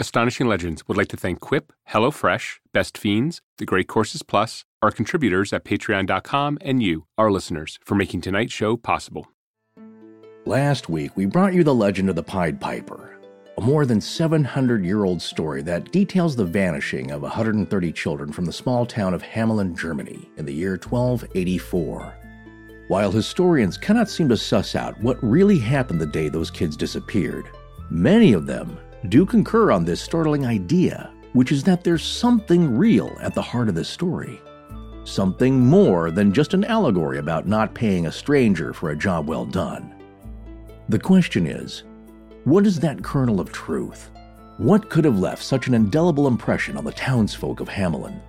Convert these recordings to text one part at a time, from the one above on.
Astonishing Legends would like to thank Quip, HelloFresh, Best Fiends, The Great Courses Plus, our contributors at patreon.com, and you, our listeners, for making tonight's show possible. Last week, we brought you the legend of the Pied Piper, a more than 700 year old story that details the vanishing of 130 children from the small town of Hamelin, Germany, in the year 1284. While historians cannot seem to suss out what really happened the day those kids disappeared, many of them do concur on this startling idea, which is that there's something real at the heart of this story. Something more than just an allegory about not paying a stranger for a job well done. The question is what is that kernel of truth? What could have left such an indelible impression on the townsfolk of Hamelin?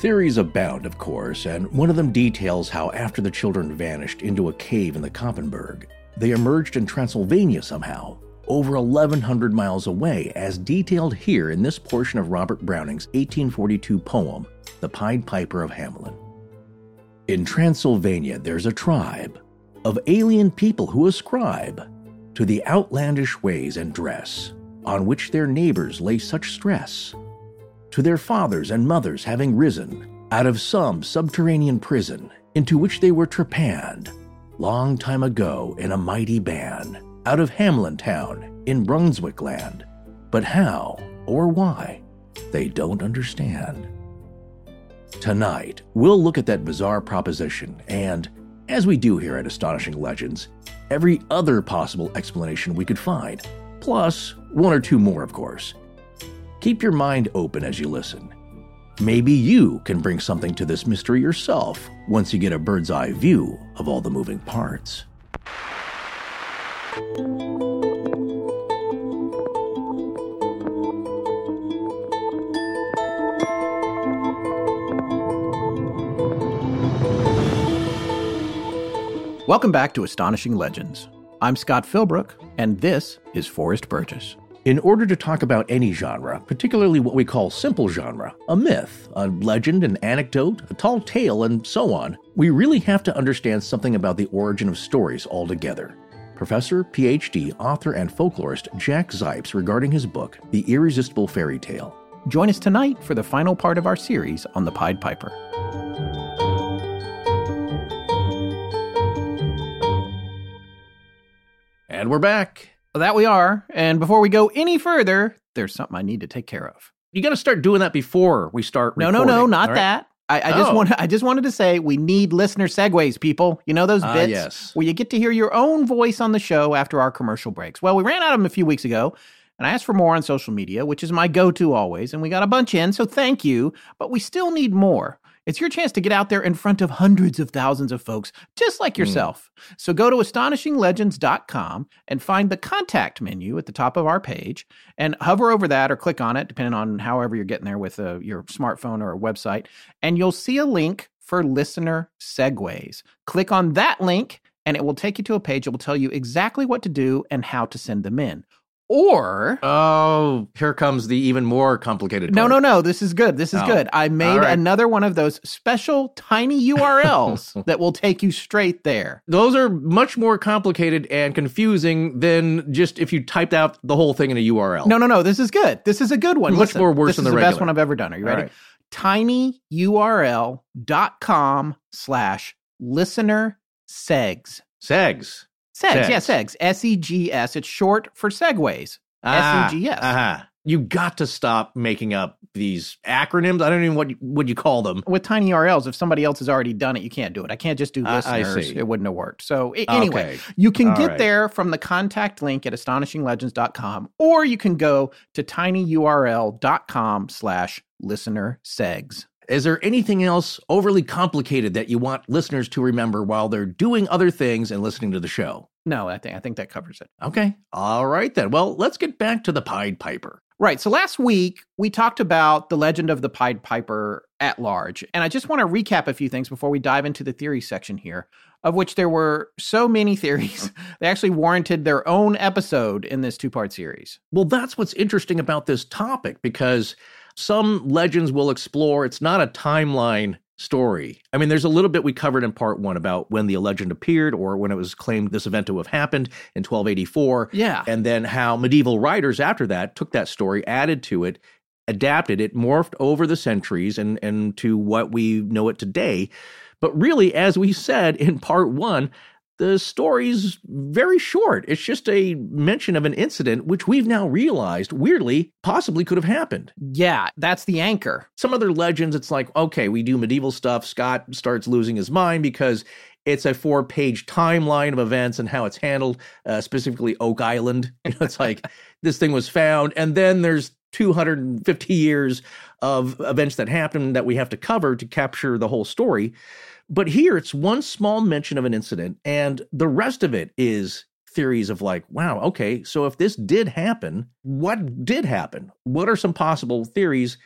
Theories abound, of course, and one of them details how after the children vanished into a cave in the Koppenberg, they emerged in Transylvania somehow, over 1,100 miles away, as detailed here in this portion of Robert Browning's 1842 poem, The Pied Piper of Hamelin. In Transylvania, there's a tribe of alien people who ascribe to the outlandish ways and dress on which their neighbors lay such stress, to their fathers and mothers having risen out of some subterranean prison into which they were trepanned long time ago in a mighty band out of Hamelin Town in Brunswick land. But how or why, they don't understand. Tonight, we'll look at that bizarre proposition and, as we do here at Astonishing Legends, every other possible explanation we could find, plus one or two more, of course. Keep your mind open as you listen. Maybe you can bring something to this mystery yourself once you get a bird's eye view of all the moving parts. Welcome back to Astonishing Legends. I'm Scott Philbrook, and this is Forrest Burgess. In order to talk about any genre, particularly what we call simple genre, a myth, a legend, an anecdote, a tall tale, and so on, we really have to understand something about the origin of stories altogether. Professor, PhD, author, and folklorist Jack Zipes regarding his book, The Irresistible Fairy Tale. Join us tonight for the final part of our series on the Pied Piper. And we're back. Well, that we are. And before we go any further, there's something I need to take care of. You got to start doing that before we start. No, no, recording, no, not all right? that. I, I just Oh. want I just wanted to say we need listener segues, people. You know those Ah, bits yes. where you get to hear your own voice on the show after our commercial breaks. Well, we ran out of them a few weeks ago, and I asked for more on social media, which is my go-to always, and we got a bunch in, so thank you. But we still need more. It's your chance to get out there in front of hundreds of thousands of folks just like yourself. So go to astonishinglegends.com and find the contact menu at the top of our page and hover over that or click on it, depending on however you're getting there with uh, your smartphone or a website. And you'll see a link for listener segues. Click on that link and it will take you to a page that will tell you exactly what to do and how to send them in. Or Oh, here comes the even more complicated. no, part. no, no. This is good. This is Oh. good. I made right. another one of those special tiny URLs that will take you straight there. Those are much more complicated and confusing than just if you typed out the whole thing in a URL. No, no, no. This is good. This is a good one. Much Listen, more worse this than is the the best one I've ever done. Are you ready? right. tinyurl.com slash listener segs. Segs. Segs, yeah, Segs. segs. S E G S. It's short for segways. Ah, S-E-G-S. uh-huh. You got to stop making up these acronyms. I don't even what would you call them. With tiny URLs, if somebody else has already done it, you can't do it. I can't just do I- I listeners. see. It wouldn't have worked. So, a- anyway, Okay. you can All get right. there from the contact link at astonishinglegends.com, or you can go to tinyurl.com slash listener segs. Is there anything else overly complicated that you want listeners to remember while they're doing other things and listening to the show? No, I think I think that covers it. Okay. All right then. Well, let's get back to the Pied Piper. Right. So last week we talked about the legend of the Pied Piper at large, and I just want to recap a few things before we dive into the theory section here, of which there were so many theories they actually warranted their own episode in this two-part series. Well, that's what's interesting about this topic because some legends will explore it's not a timeline story. I mean, there's a little bit we covered in part one about when the legend appeared or when it was claimed this event to have happened in 1284. Yeah. And then how medieval writers after that took that story, added to it, adapted it, morphed over the centuries and, and to what we know it today. But really, as we said in part one, the story's very short. It's just a mention of an incident which we've now realized, weirdly, possibly could have happened. Yeah, that's the anchor. Some other legends, it's like, okay, we do medieval stuff. Scott starts losing his mind because it's a four page timeline of events and how it's handled, uh, specifically Oak Island. You know, it's like this thing was found, and then there's 250 years of events that happened that we have to cover to capture the whole story. But here it's one small mention of an incident, and the rest of it is theories of like, wow, okay, so if this did happen, what did happen? What are some possible theories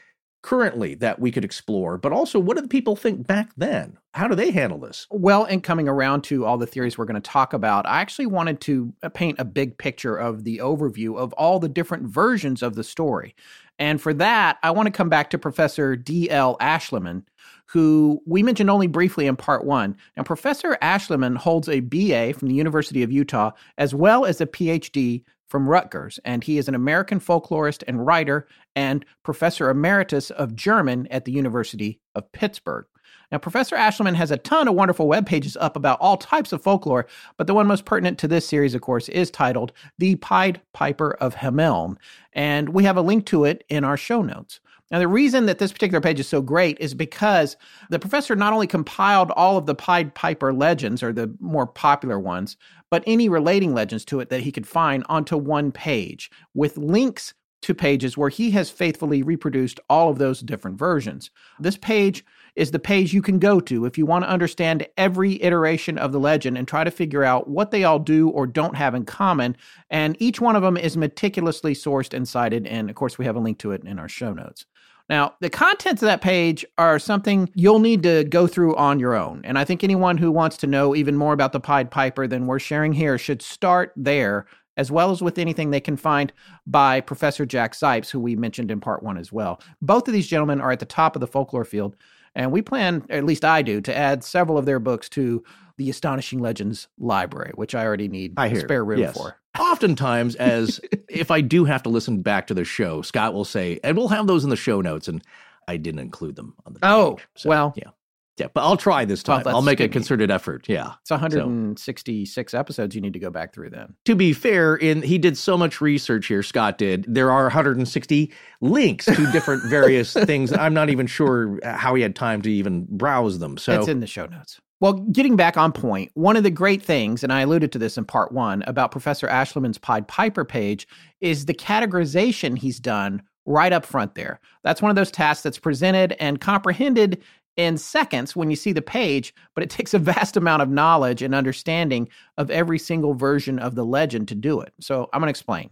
currently that we could explore? But also, what do the people think back then? How do they handle this? Well, and coming around to all the theories we're going to talk about, I actually wanted to uh, paint a big picture of the overview of all the different versions of the story. And for that, I want to come back to Professor D.L. Ashliman, who we mentioned only briefly in part one. Now, Professor Ashliman holds a BA from the University of Utah as well as a PhD from Rutgers, and he is an American folklorist and writer and professor emeritus of German at the University of Pittsburgh. Now, Professor Ashliman has a ton of wonderful web pages up about all types of folklore, but the one most pertinent to this series, of course, is titled The Pied Piper of Hameln, and we have a link to it in our show notes. Now, the reason that this particular page is so great is because the professor not only compiled all of the Pied Piper legends, or the more popular ones, but any relating legends to it that he could find onto one page with links to pages where he has faithfully reproduced all of those different versions. This page is the page you can go to if you want to understand every iteration of the legend and try to figure out what they all do or don't have in common. And each one of them is meticulously sourced and cited. And of course, we have a link to it in our show notes. Now, the contents of that page are something you'll need to go through on your own. And I think anyone who wants to know even more about the Pied Piper than we're sharing here should start there, as well as with anything they can find by Professor Jack Zipes, who we mentioned in part one as well. Both of these gentlemen are at the top of the folklore field. And we plan, at least I do, to add several of their books to the Astonishing Legends library, which I already need I hear. spare room Yes. for. Oftentimes, as if I do have to listen back to the show, Scott will say, and we'll have those in the show notes, and I didn't include them on the Oh, page. So, well. yeah. Yeah, but I'll try this Well, time. that's I'll make a concerted effort. Yeah. It's 166 episodes you need to go back through then. to be fair, in he did so much research here, Scott did. There are 160 links to different various things. I'm not even sure how he had time to even browse them. So It's in the show notes. Well, getting back on point, one of the great things, and I alluded to this in part one about Professor Ashliman's Pied Piper page, is the categorization he's done right up front there. That's one of those tasks that's presented and comprehended in seconds when you see the page, but it takes a vast amount of knowledge and understanding of every single version of the legend to do it. So I'm going to explain.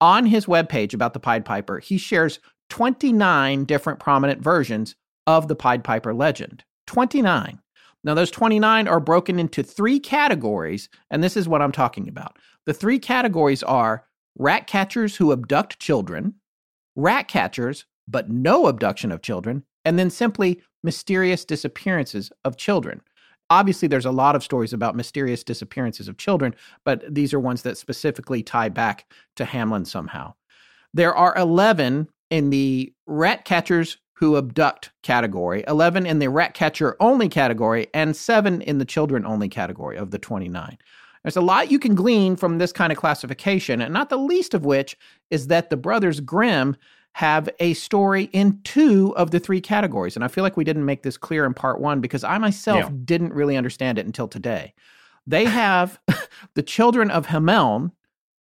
On his webpage about the Pied Piper, he shares 29 different prominent versions of the Pied Piper legend. 29. Now, those 29 are broken into three categories, and this is what I'm talking about. The three categories are rat catchers who abduct children, rat catchers, but no abduction of children, and then simply mysterious disappearances of children. Obviously, there's a lot of stories about mysterious disappearances of children, but these are ones that specifically tie back to Hamlin somehow. There are 11 in the rat catchers who abduct category, 11 in the rat catcher only category, and 7 in the children only category of the 29. There's a lot you can glean from this kind of classification, and not the least of which is that the brothers Grimm have a story in two of the three categories. And I feel like we didn't make this clear in part one because I myself Yeah. didn't really understand it until today. They have the children of Hameln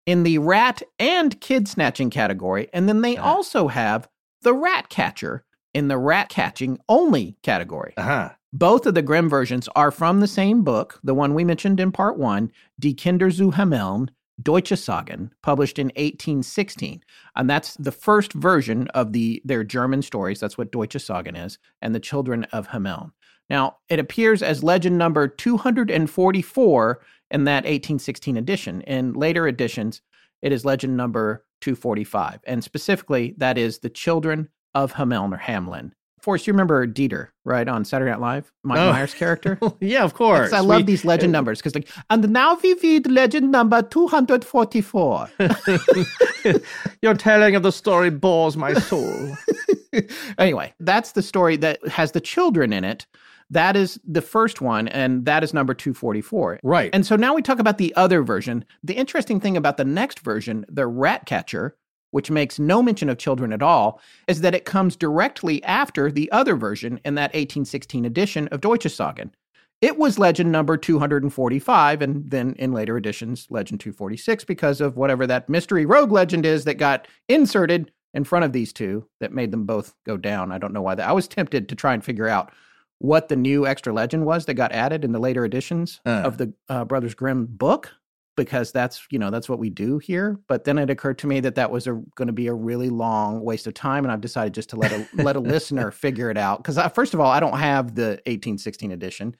in the rat and kid snatching category, and then they Uh-huh. also have the rat catcher in the rat catching only category. uh-huh. Both of the Grimm versions are from the same book, the one we mentioned in part one, Die Kinder zu Hameln, Deutsche Sagen, published in 1816. And that's the first version of the their German stories. That's what Deutsche Sagen is, and the Children of Hameln. Now, it appears as legend number 244 in that 1816 edition. In later editions, it is legend number 245. And specifically, that is the Children of Hameln or Hamlin Forrest, you remember Dieter, right, on Saturday Night Live? Mike Oh. Myers' character? yeah, of course. I love We- these legend numbers because, like, and now we read legend number 244. Your telling of the story bores my soul. anyway, that's the story that has the children in it. That is the first one, and that is number 244. right. And so now we talk about the other version. The interesting thing about the next version, the Rat Catcher, which makes no mention of children at all, is that it comes directly after the other version in that 1816 edition of Deutsche Sagen. It was legend number 245, and then in later editions, legend 246, because of whatever that mystery rogue legend is that got inserted in front of these two that made them both go down. I don't know why that. I was tempted to try and figure out what the new extra legend was that got added in the later editions Uh. of the uh, Brothers Grimm book because that's you know that's what we do here but then it occurred to me that that was going to be a really long waste of time and i've decided just to let a let a listener figure it out because first of all i don't have the 1816 edition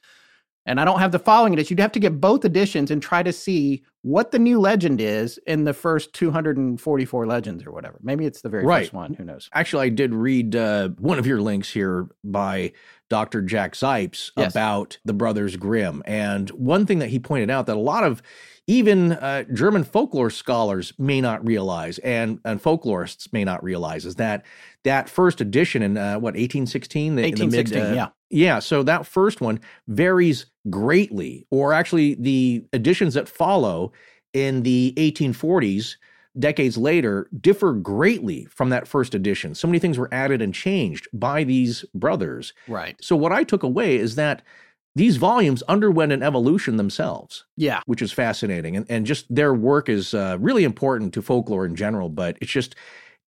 and i don't have the following edition. You'd have to get both editions and try to see what the new legend is in the first 244 legends or whatever maybe it's the very Right. first one who knows Actually, I did read uh, one of your links here by Dr. Jack Zipes Yes. about the Brothers Grimm. And one thing that he pointed out that a lot of even uh, German folklore scholars may not realize and, and folklorists may not realize is that that first edition in uh, what 1816 the, in the mid, uh, yeah Yeah, so that first one varies greatly, or actually, the editions that follow in the 1840s, decades later, differ greatly from that first edition. So many things were added and changed by these brothers. right So, what I took away is that these volumes underwent an evolution themselves, yeah which is fascinating. And, and just their work is uh, really important to folklore in general, but it's just,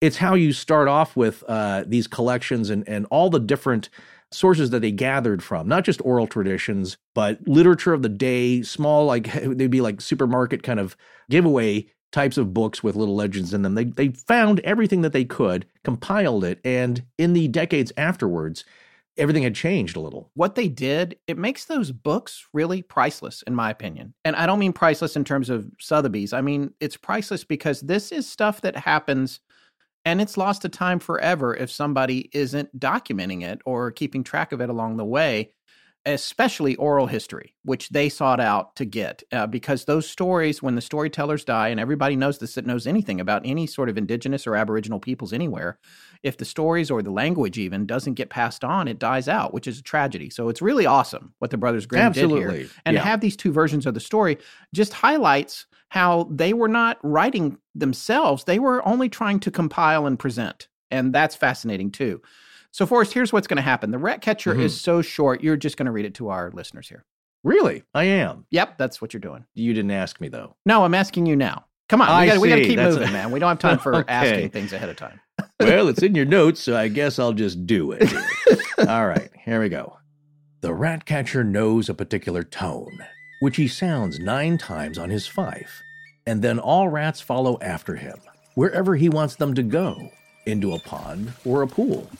it's how you start off with uh, these collections and, and all the different sources that they gathered from, not just oral traditions, but literature of the day, small, like they'd be like supermarket kind of giveaway types of books with little legends in them. They, they found everything that they could, compiled it, and in the decades afterwards, everything had changed a little. what they did, it makes those books really priceless, in my opinion. And I don't mean priceless in terms of Sotheby's. I mean, it's priceless because this is stuff that happens and it's lost to time forever if somebody isn't documenting it or keeping track of it along the way, especially oral history, which they sought out to get. Uh, because those stories, when the storytellers die, and everybody knows this that knows anything about any sort of indigenous or aboriginal peoples anywhere, if the stories or the language even doesn't get passed on, it dies out, which is a tragedy. So it's really awesome what the Brothers Grimm did here. Absolutely. And Yeah. to have these two versions of the story just highlights how they were not writing themselves. They were only trying to compile and present. And that's fascinating too. So, Forrest, here's what's going to happen. The Rat Catcher Mhm. is so short, you're just going to read it to our listeners here. Really? I am. Yep, that's what you're doing. You didn't ask me though. No, I'm asking you now. Come on, I we got to keep That's moving, a- man. We don't have time for Okay. asking things ahead of time. well, it's in your notes, so I guess I'll just do it. All right, here we go. The rat catcher knows a particular tone, which he sounds nine times on his fife, and then all rats follow after him, wherever he wants them to go, into a pond or a pool.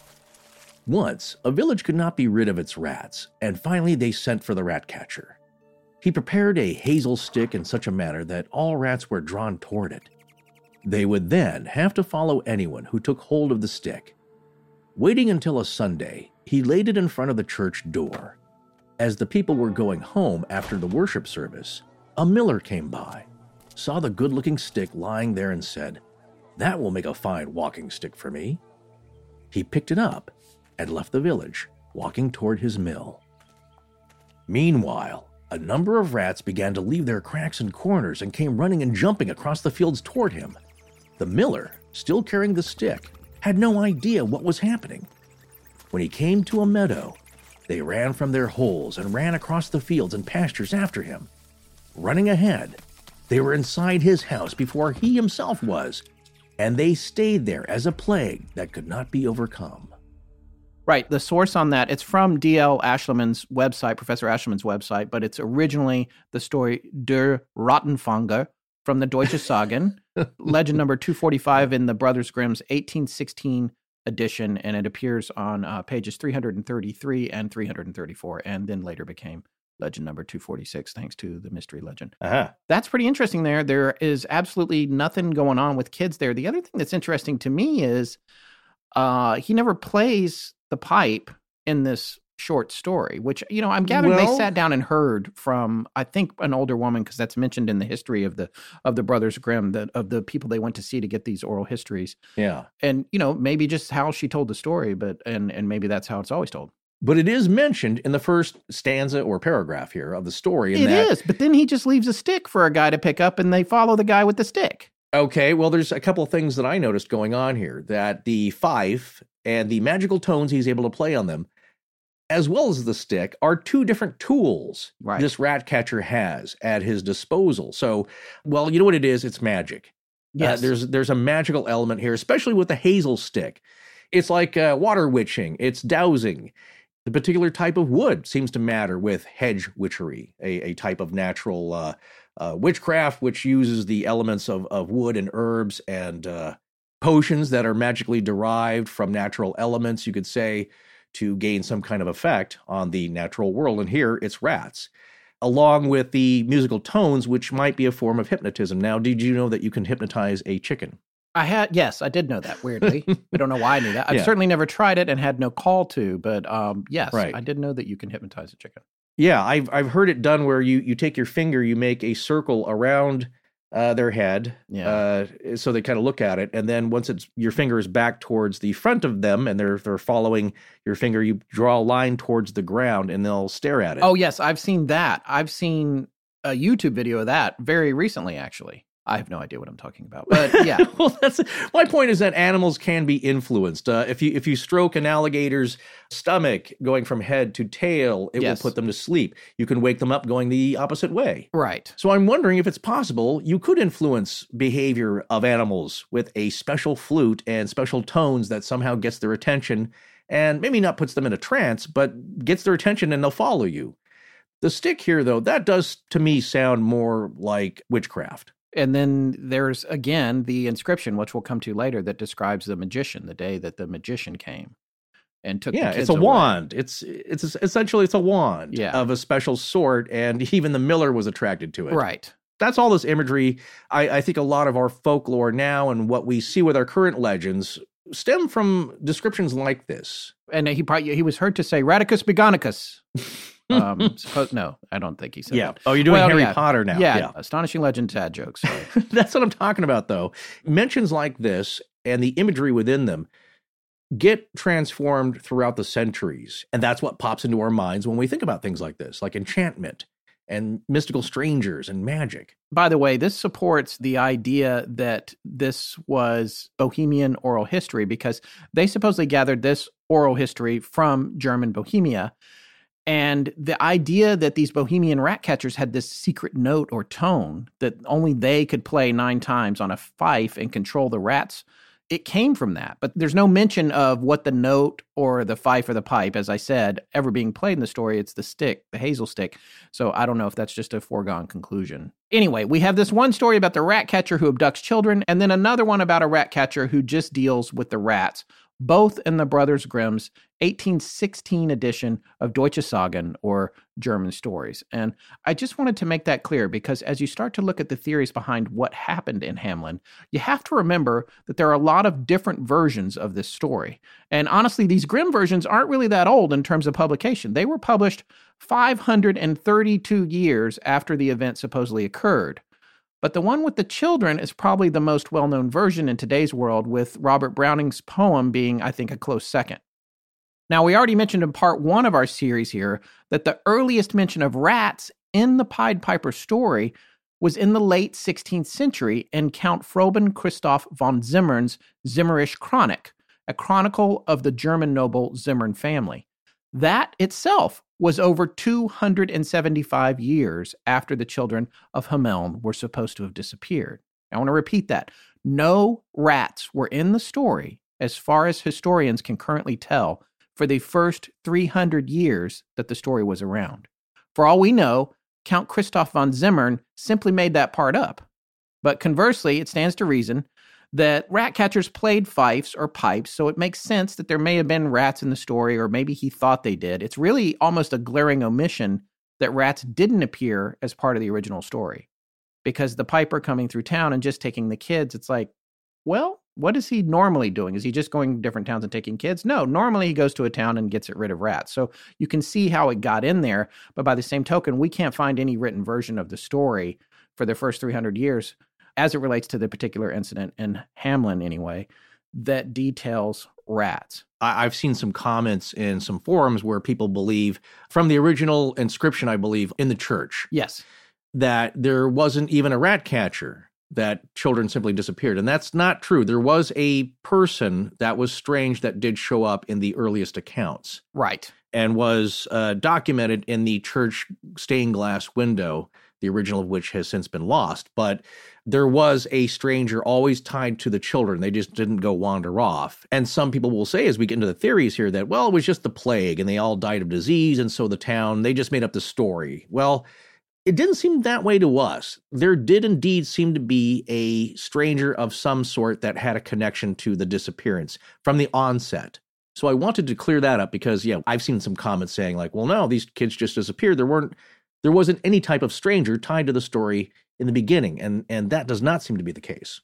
Once, a village could not be rid of its rats, and finally they sent for the rat catcher. He prepared a hazel stick in such a manner that all rats were drawn toward it. They would then have to follow anyone who took hold of the stick. Waiting until a Sunday, he laid it in front of the church door. As the people were going home after the worship service, a miller came by, saw the good looking stick lying there, and said, That will make a fine walking stick for me. He picked it up and left the village, walking toward his mill. Meanwhile, a number of rats began to leave their cracks and corners and came running and jumping across the fields toward him. The miller, still carrying the stick, had no idea what was happening. When he came to a meadow, they ran from their holes and ran across the fields and pastures after him. Running ahead, they were inside his house before he himself was, and they stayed there as a plague that could not be overcome. Right. The source on that, it's from D.L. Ashliman's website, Professor Ashliman's website, but it's originally the story Der Rattenfänger from the Deutsche Sagen, legend number 245 in the Brothers Grimm's 1816 edition, and it appears on uh, pages 333 and 334, and then later became legend number 246, thanks to the mystery legend Uh-huh. that's pretty interesting there. There is absolutely nothing going on with kids there. The other thing that's interesting to me is uh, he never plays the pipe in this short story, which you know I'm gathering Well- they sat down and heard from I think an older woman because that's mentioned in the history of the of the Brothers Grimm that of the people they went to see to get these oral histories, Yeah. and you know maybe just how she told the story, but and and maybe that's how it's always told. But it is mentioned in the first stanza or paragraph here of the story. It that, is, but then he just leaves a stick for a guy to pick up, and they follow the guy with the stick. Okay, well, there's a couple of things that I noticed going on here that the fife and the magical tones he's able to play on them, as well as the stick, are two different tools Right. this rat catcher has at his disposal. So, well, you know what it is? It's magic. Uh, there's there's a magical element here, especially with the hazel stick. It's like uh, water witching. It's dowsing. The particular type of wood seems to matter with hedge witchery, a, a type of natural uh, uh, witchcraft which uses the elements of, of wood and herbs and uh, potions that are magically derived from natural elements, you could say, to gain some kind of effect on the natural world. And here it's rats, along with the musical tones, which might be a form of hypnotism. Now, did you know that you can hypnotize a chicken? I had yes, I did know that. Weirdly, I don't know why I knew that. I've Yeah. certainly never tried it and had no call to, but um, yes, Right. I did know that you can hypnotize a chicken. Yeah, I've I've heard it done where you you take your finger, you make a circle around uh, their head, Yeah. uh, so they kind of look at it, and then once it's your finger is back towards the front of them, and they're they're following your finger, you draw a line towards the ground, and they'll stare at it. Oh yes, I've seen that. I've seen a YouTube video of that very recently. Actually, I have no idea what I'm talking about, but yeah, well, that's my point. Is that animals can be influenced. Uh, if you if you stroke an alligator's stomach going from head to tail, it Yes. will put them to sleep. You can wake them up going the opposite way. right. So I'm wondering if it's possible you could influence behavior of animals with a special flute and special tones that somehow gets their attention and maybe not puts them in a trance, but gets their attention and they'll follow you. The stick here, though, that does to me sound more like witchcraft. And then there's again the inscription, which we'll come to later, that describes the magician, the day that the magician came and took. the Yeah, it's a away. wand. It's it's essentially it's a wand Yeah. of a special sort, and even the miller was attracted to it. Right. that's all this imagery. I, I think a lot of our folklore now and what we see with our current legends stem from descriptions like this. And he probably he was heard to say Radicus Begonicus. Um, suppo- no, I don't think he said that. Oh, you're doing Well, Harry yeah. Potter now. Yeah, astonishing legend dad jokes. That's what I'm talking about, though. Mentions like this and the imagery within them get transformed throughout the centuries. And that's what pops into our minds when we think about things like this, like enchantment and mystical strangers and magic. By the way, this supports the idea that this was Bohemian oral history because they supposedly gathered this oral history from German Bohemia. And the idea that these Bohemian rat catchers had this secret note or tone that only they could play nine times on a fife and control the rats, it came from that. But there's no mention of what the note or the fife or the pipe, as I said, ever being played in the story. It's the stick, the hazel stick. So I don't know if that's just a foregone conclusion. Anyway, we have this one story about the rat catcher who abducts children, and then another one about a rat catcher who just deals with the rats, both in the Brothers Grimm's 1816 edition of Deutsche Sagen or German stories. And I just wanted to make that clear because as you start to look at the theories behind what happened in Hamlin, you have to remember that there are a lot of different versions of this story. And honestly, these Grimm versions aren't really that old in terms of publication. They were published 532 years after the event supposedly occurred. But the one with the children is probably the most well known version in today's world, with Robert Browning's poem being, I think, a close second. Now, we already mentioned in part one of our series here that the earliest mention of rats in the Pied Piper story was in the late 16th century in Count Froben Christoph von Zimmern's Zimmerisch Chronik, a chronicle of the German noble Zimmern family. That itself was over 275 years after the children of Hameln were supposed to have disappeared. I want to repeat that. No rats were in the story, as far as historians can currently tell, for the first 300 years that the story was around. For all we know, Count Christoph von Zimmern simply made that part up. But conversely, it stands to reason that rat catchers played fifes or pipes, so it makes sense that there may have been rats in the story, or maybe he thought they did. It's really almost a glaring omission that rats didn't appear as part of the original story. Because the piper coming through town and just taking the kids, it's like, well, what is he normally doing? Is he just going to different towns and taking kids? No, normally he goes to a town and gets it rid of rats. So you can see how it got in there. But by the same token, we can't find any written version of the story for the first 300 years as it relates to the particular incident in Hamlin, anyway, that details rats. I've seen some comments in some forums where people believe from the original inscription, I believe, in the church. Yes. That there wasn't even a rat catcher, that children simply disappeared. And that's not true. There was a person that was strange that did show up in the earliest accounts. Right. And was uh, documented in the church stained glass window, the original of which has since been lost. But there was a stranger always tied to the children. They just didn't go wander off. And some people will say, as we get into the theories here, that, well, it was just the plague and they all died of disease. And so the town, they just made up the story. Well, it didn't seem that way to us. There did indeed seem to be a stranger of some sort that had a connection to the disappearance from the onset. So I wanted to clear that up because, yeah, I've seen some comments saying, like, well, no, these kids just disappeared. There weren't, there wasn't any type of stranger tied to the story in the beginning, and, and that does not seem to be the case.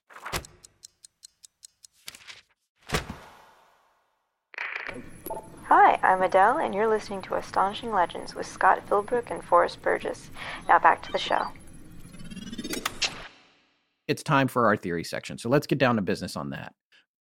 Hi, I'm Adele, and you're listening to Astonishing Legends with Scott Philbrook and Forrest Burgess. Now back to the show. It's time for our theory section, so let's get down to business on that.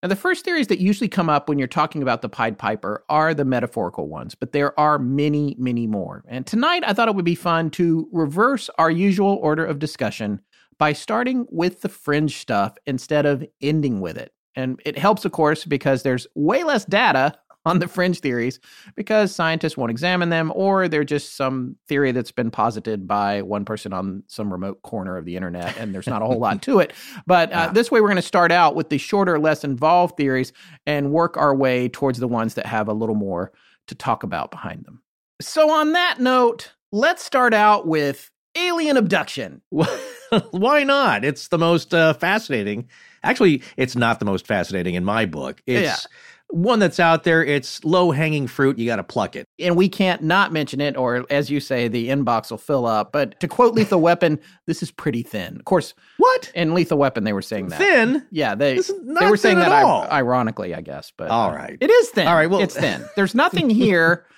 Now, the first theories that usually come up when you're talking about the Pied Piper are the metaphorical ones, but there are many, many more. And tonight, I thought it would be fun to reverse our usual order of discussion by starting with the fringe stuff instead of ending with it. And it helps, of course, because there's way less data on the fringe theories because scientists won't examine them or they're just some theory that's been posited by one person on some remote corner of the internet and there's not a whole lot to it. But uh, this way, we're going to start out with the shorter, less involved theories and work our way towards the ones that have a little more to talk about behind them. So, on that note, let's start out with alien abduction. Why not? It's the most uh, fascinating. Actually, it's not the most fascinating in my book. It's yeah one that's out there. It's low hanging fruit. You got to pluck it. And we can't not mention it, or as you say, the inbox will fill up. But to quote Lethal Weapon, this is pretty thin. Of course, what? In Lethal Weapon, they were saying that. Thin? Yeah, they, they were saying that ironically, I guess. But all right. It is thin. All right. Well, it's thin. There's nothing here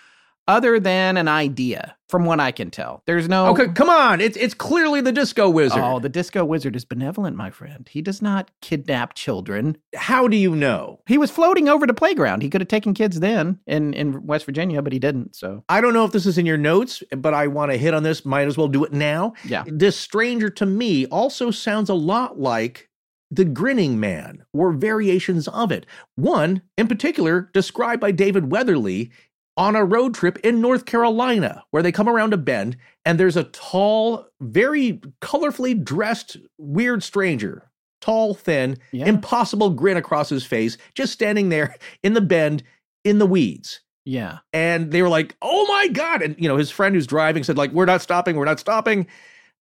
other than an idea, from what I can tell. There's no. Okay, come on. It's it's clearly the disco wizard. Oh, the disco wizard is benevolent, my friend. He does not kidnap children. How do you know? He was floating over to playground. He could have taken kids then in in West Virginia, but he didn't. So I don't know if this is in your notes, but I want to hit on this. Might as well do it now. Yeah. This stranger to me also sounds a lot like the Grinning Man, or variations of it. One, in particular, described by David Weatherly on a road trip in North Carolina where they come around a bend and there's a tall, very colorfully dressed, weird stranger. Tall, thin, yeah. impossible grin across his face, just standing there in the bend in the weeds. Yeah. And they were like, oh my God. And, you know, his friend who's driving said, like, we're not stopping, we're not stopping.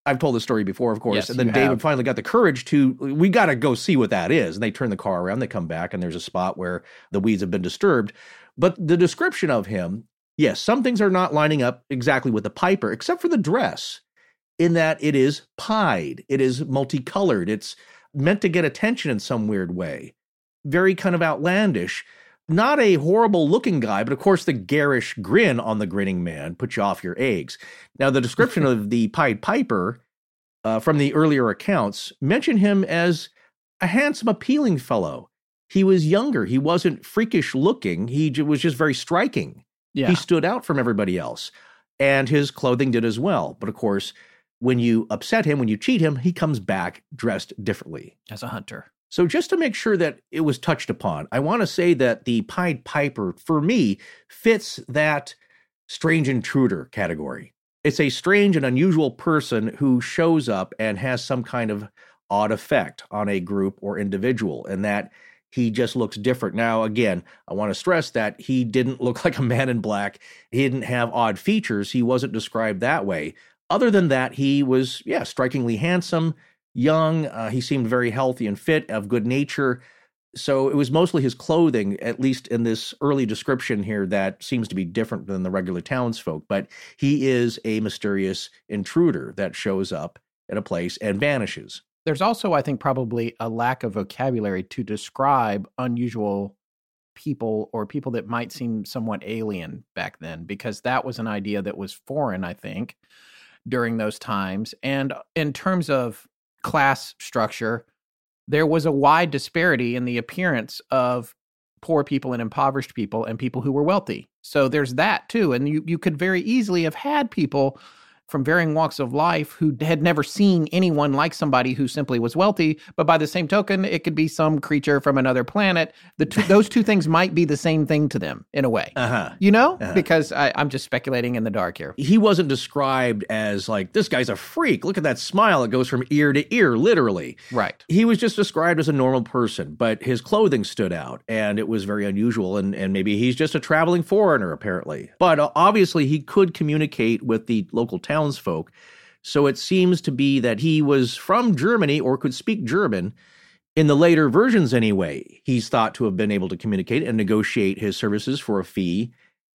I've told this story before, of course. Yes, and then David have. finally got the courage to, we got to go see what that is. And they turn the car around, they come back, and there's a spot where the weeds have been disturbed. But the description of him, yes, some things are not lining up exactly with the Piper, except for the dress, in that it is pied, it is multicolored, it's meant to get attention in some weird way. Very kind of outlandish. Not a horrible looking guy, but of course, the garish grin on the grinning man puts you off your eggs. Now, the description of the Pied Piper uh, from the earlier accounts mention him as a handsome, appealing fellow he was younger. He wasn't freakish looking. He was just very striking. Yeah. He stood out from everybody else. And his clothing did as well. But of course, when you upset him, when you cheat him, he comes back dressed differently. As a hunter. So, just to make sure that it was touched upon, I want to say that the Pied Piper, for me, fits that strange intruder category. It's a strange and unusual person who shows up and has some kind of odd effect on a group or individual, and that he just looks different. Now, again, I want to stress that he didn't look like a man in black. He didn't have odd features. He wasn't described that way. Other than that, he was, yeah, strikingly handsome, young. Uh, he seemed very healthy and fit, of good nature. So it was mostly his clothing, at least in this early description here, that seems to be different than the regular townsfolk. But he is a mysterious intruder that shows up at a place and vanishes. There's also, I think, probably a lack of vocabulary to describe unusual people or people that might seem somewhat alien back then, because that was an idea that was foreign, I think, during those times. And uh, in terms of class structure, there was a wide disparity in the appearance of poor people and impoverished people and people who were wealthy. So there's that too. And you, you could very easily have had people from varying walks of life who had never seen anyone like somebody who simply was wealthy. But by the same token, it could be some creature from another planet. The two, those two things might be the same thing to them in a way. Uh-huh. You know, Uh-huh. because I, I'm just speculating in the dark here. He wasn't described as like, this guy's a freak. Look at that smile. It goes from ear to ear, literally. Right. He was just described as a normal person, but his clothing stood out and it was very unusual. And, and maybe he's just a traveling foreigner, apparently. But uh, obviously, he could communicate with the local townsfolk. So it seems to be that he was from Germany or could speak German. In the later versions, anyway, he's thought to have been able to communicate and negotiate his services for a fee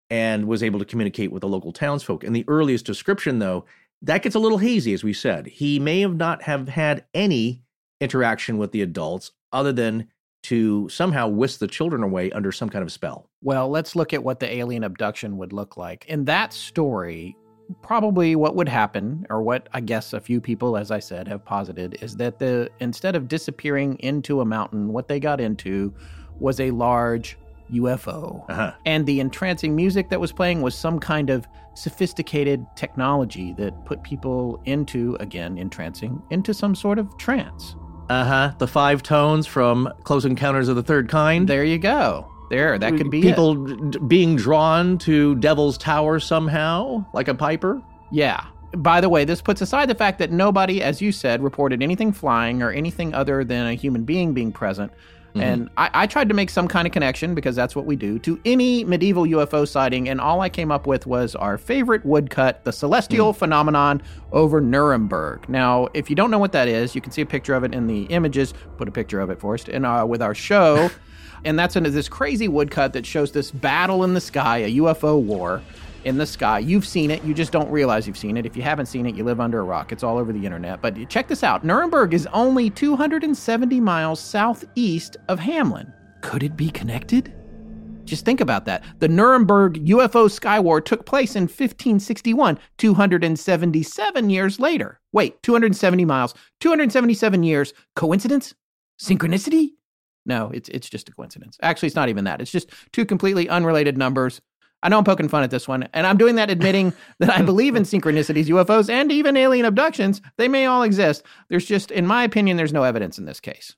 and was able to communicate with the local townsfolk. In the earliest description, though, that gets a little hazy, as we said. He may have not have had any interaction with the adults other than to somehow whisk the children away under some kind of spell. Well, let's look at what the alien abduction would look like. In that story, probably what would happen, or what I guess a few people, as I said, have posited, is that the instead of disappearing into a mountain, what they got into was a large UFO. Uh-huh. And the entrancing music that was playing was some kind of sophisticated technology that put people into, again, entrancing, into some sort of trance. Uh huh. The five tones from Close Encounters of the Third Kind. There you go. There, that could be it. people d- being drawn to Devil's Tower somehow, like a piper. Yeah. By the way, this puts aside the fact that nobody, as you said, reported anything flying or anything other than a human being being present. And I, I tried to make some kind of connection because that's what we do to any medieval UFO sighting, and all I came up with was our favorite woodcut, the celestial phenomenon over Nuremberg. Now, if you don't know what that is, you can see a picture of it in the images. Put a picture of it for us in uh, with our show, and that's into this crazy woodcut that shows this battle in the sky, a UFO war in the sky. You've seen it. You just don't realize you've seen it. If you haven't seen it, you live under a rock. It's all over the internet. But check this out Nuremberg is only 270 miles southeast of Hamlin. Could it be connected? Just think about that. The Nuremberg UFO sky war took place in 1561, 277 years later. Wait, 270 miles, 277 years. Coincidence? Synchronicity? No, it's it's just a coincidence. Actually, it's not even that. It's just two completely unrelated numbers. I know I'm poking fun at this one, and I'm doing that admitting that I believe in synchronicities, UFOs, and even alien abductions. They may all exist. There's just, in my opinion, there's no evidence in this case.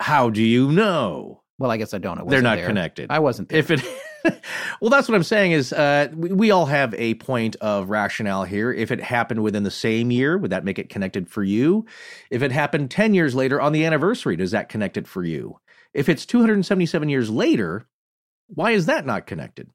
How do you know? Well, I guess I don't. I They're not there. connected. I wasn't there. If it, well, that's what I'm saying is uh, we, we all have a point of rationale here. If it happened within the same year, would that make it connected for you? If it happened 10 years later on the anniversary, does that connect it for you? If it's 277 years later, why is that not connected?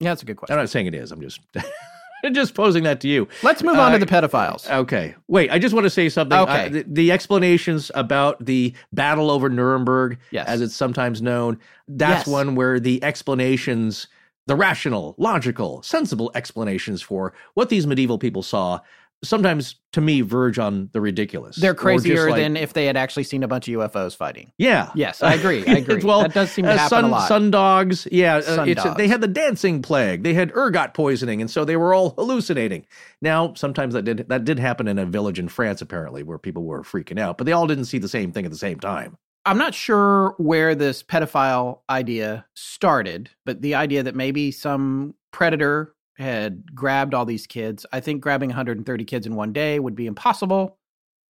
yeah, that's a good question. I'm not saying it is. I'm just just posing that to you. Let's move on Uh, to the pedophiles. Okay. Wait, I just want to say something. Okay. Uh, the, the explanations about the battle over Nuremberg, Yes. as it's sometimes known, that's Yes. one where the explanations, the rational, logical, sensible explanations for what these medieval people saw, sometimes to me verge on the ridiculous. They're crazier like- than if they had actually seen a bunch of UFOs fighting. Yeah. Yes, I agree. I agree. well, that does seem to uh, happen sun, a lot. Sun dogs. Yeah. uh, Sun it's, dogs. They had the dancing plague. They had ergot poisoning. And so they were all hallucinating. Now, sometimes that did, that did happen in a village in France, apparently, where people were freaking out, but they all didn't see the same thing at the same time. I'm not sure where this pedophile idea started, but the idea that maybe some predator had grabbed all these kids. I think grabbing 130 kids in one day would be impossible.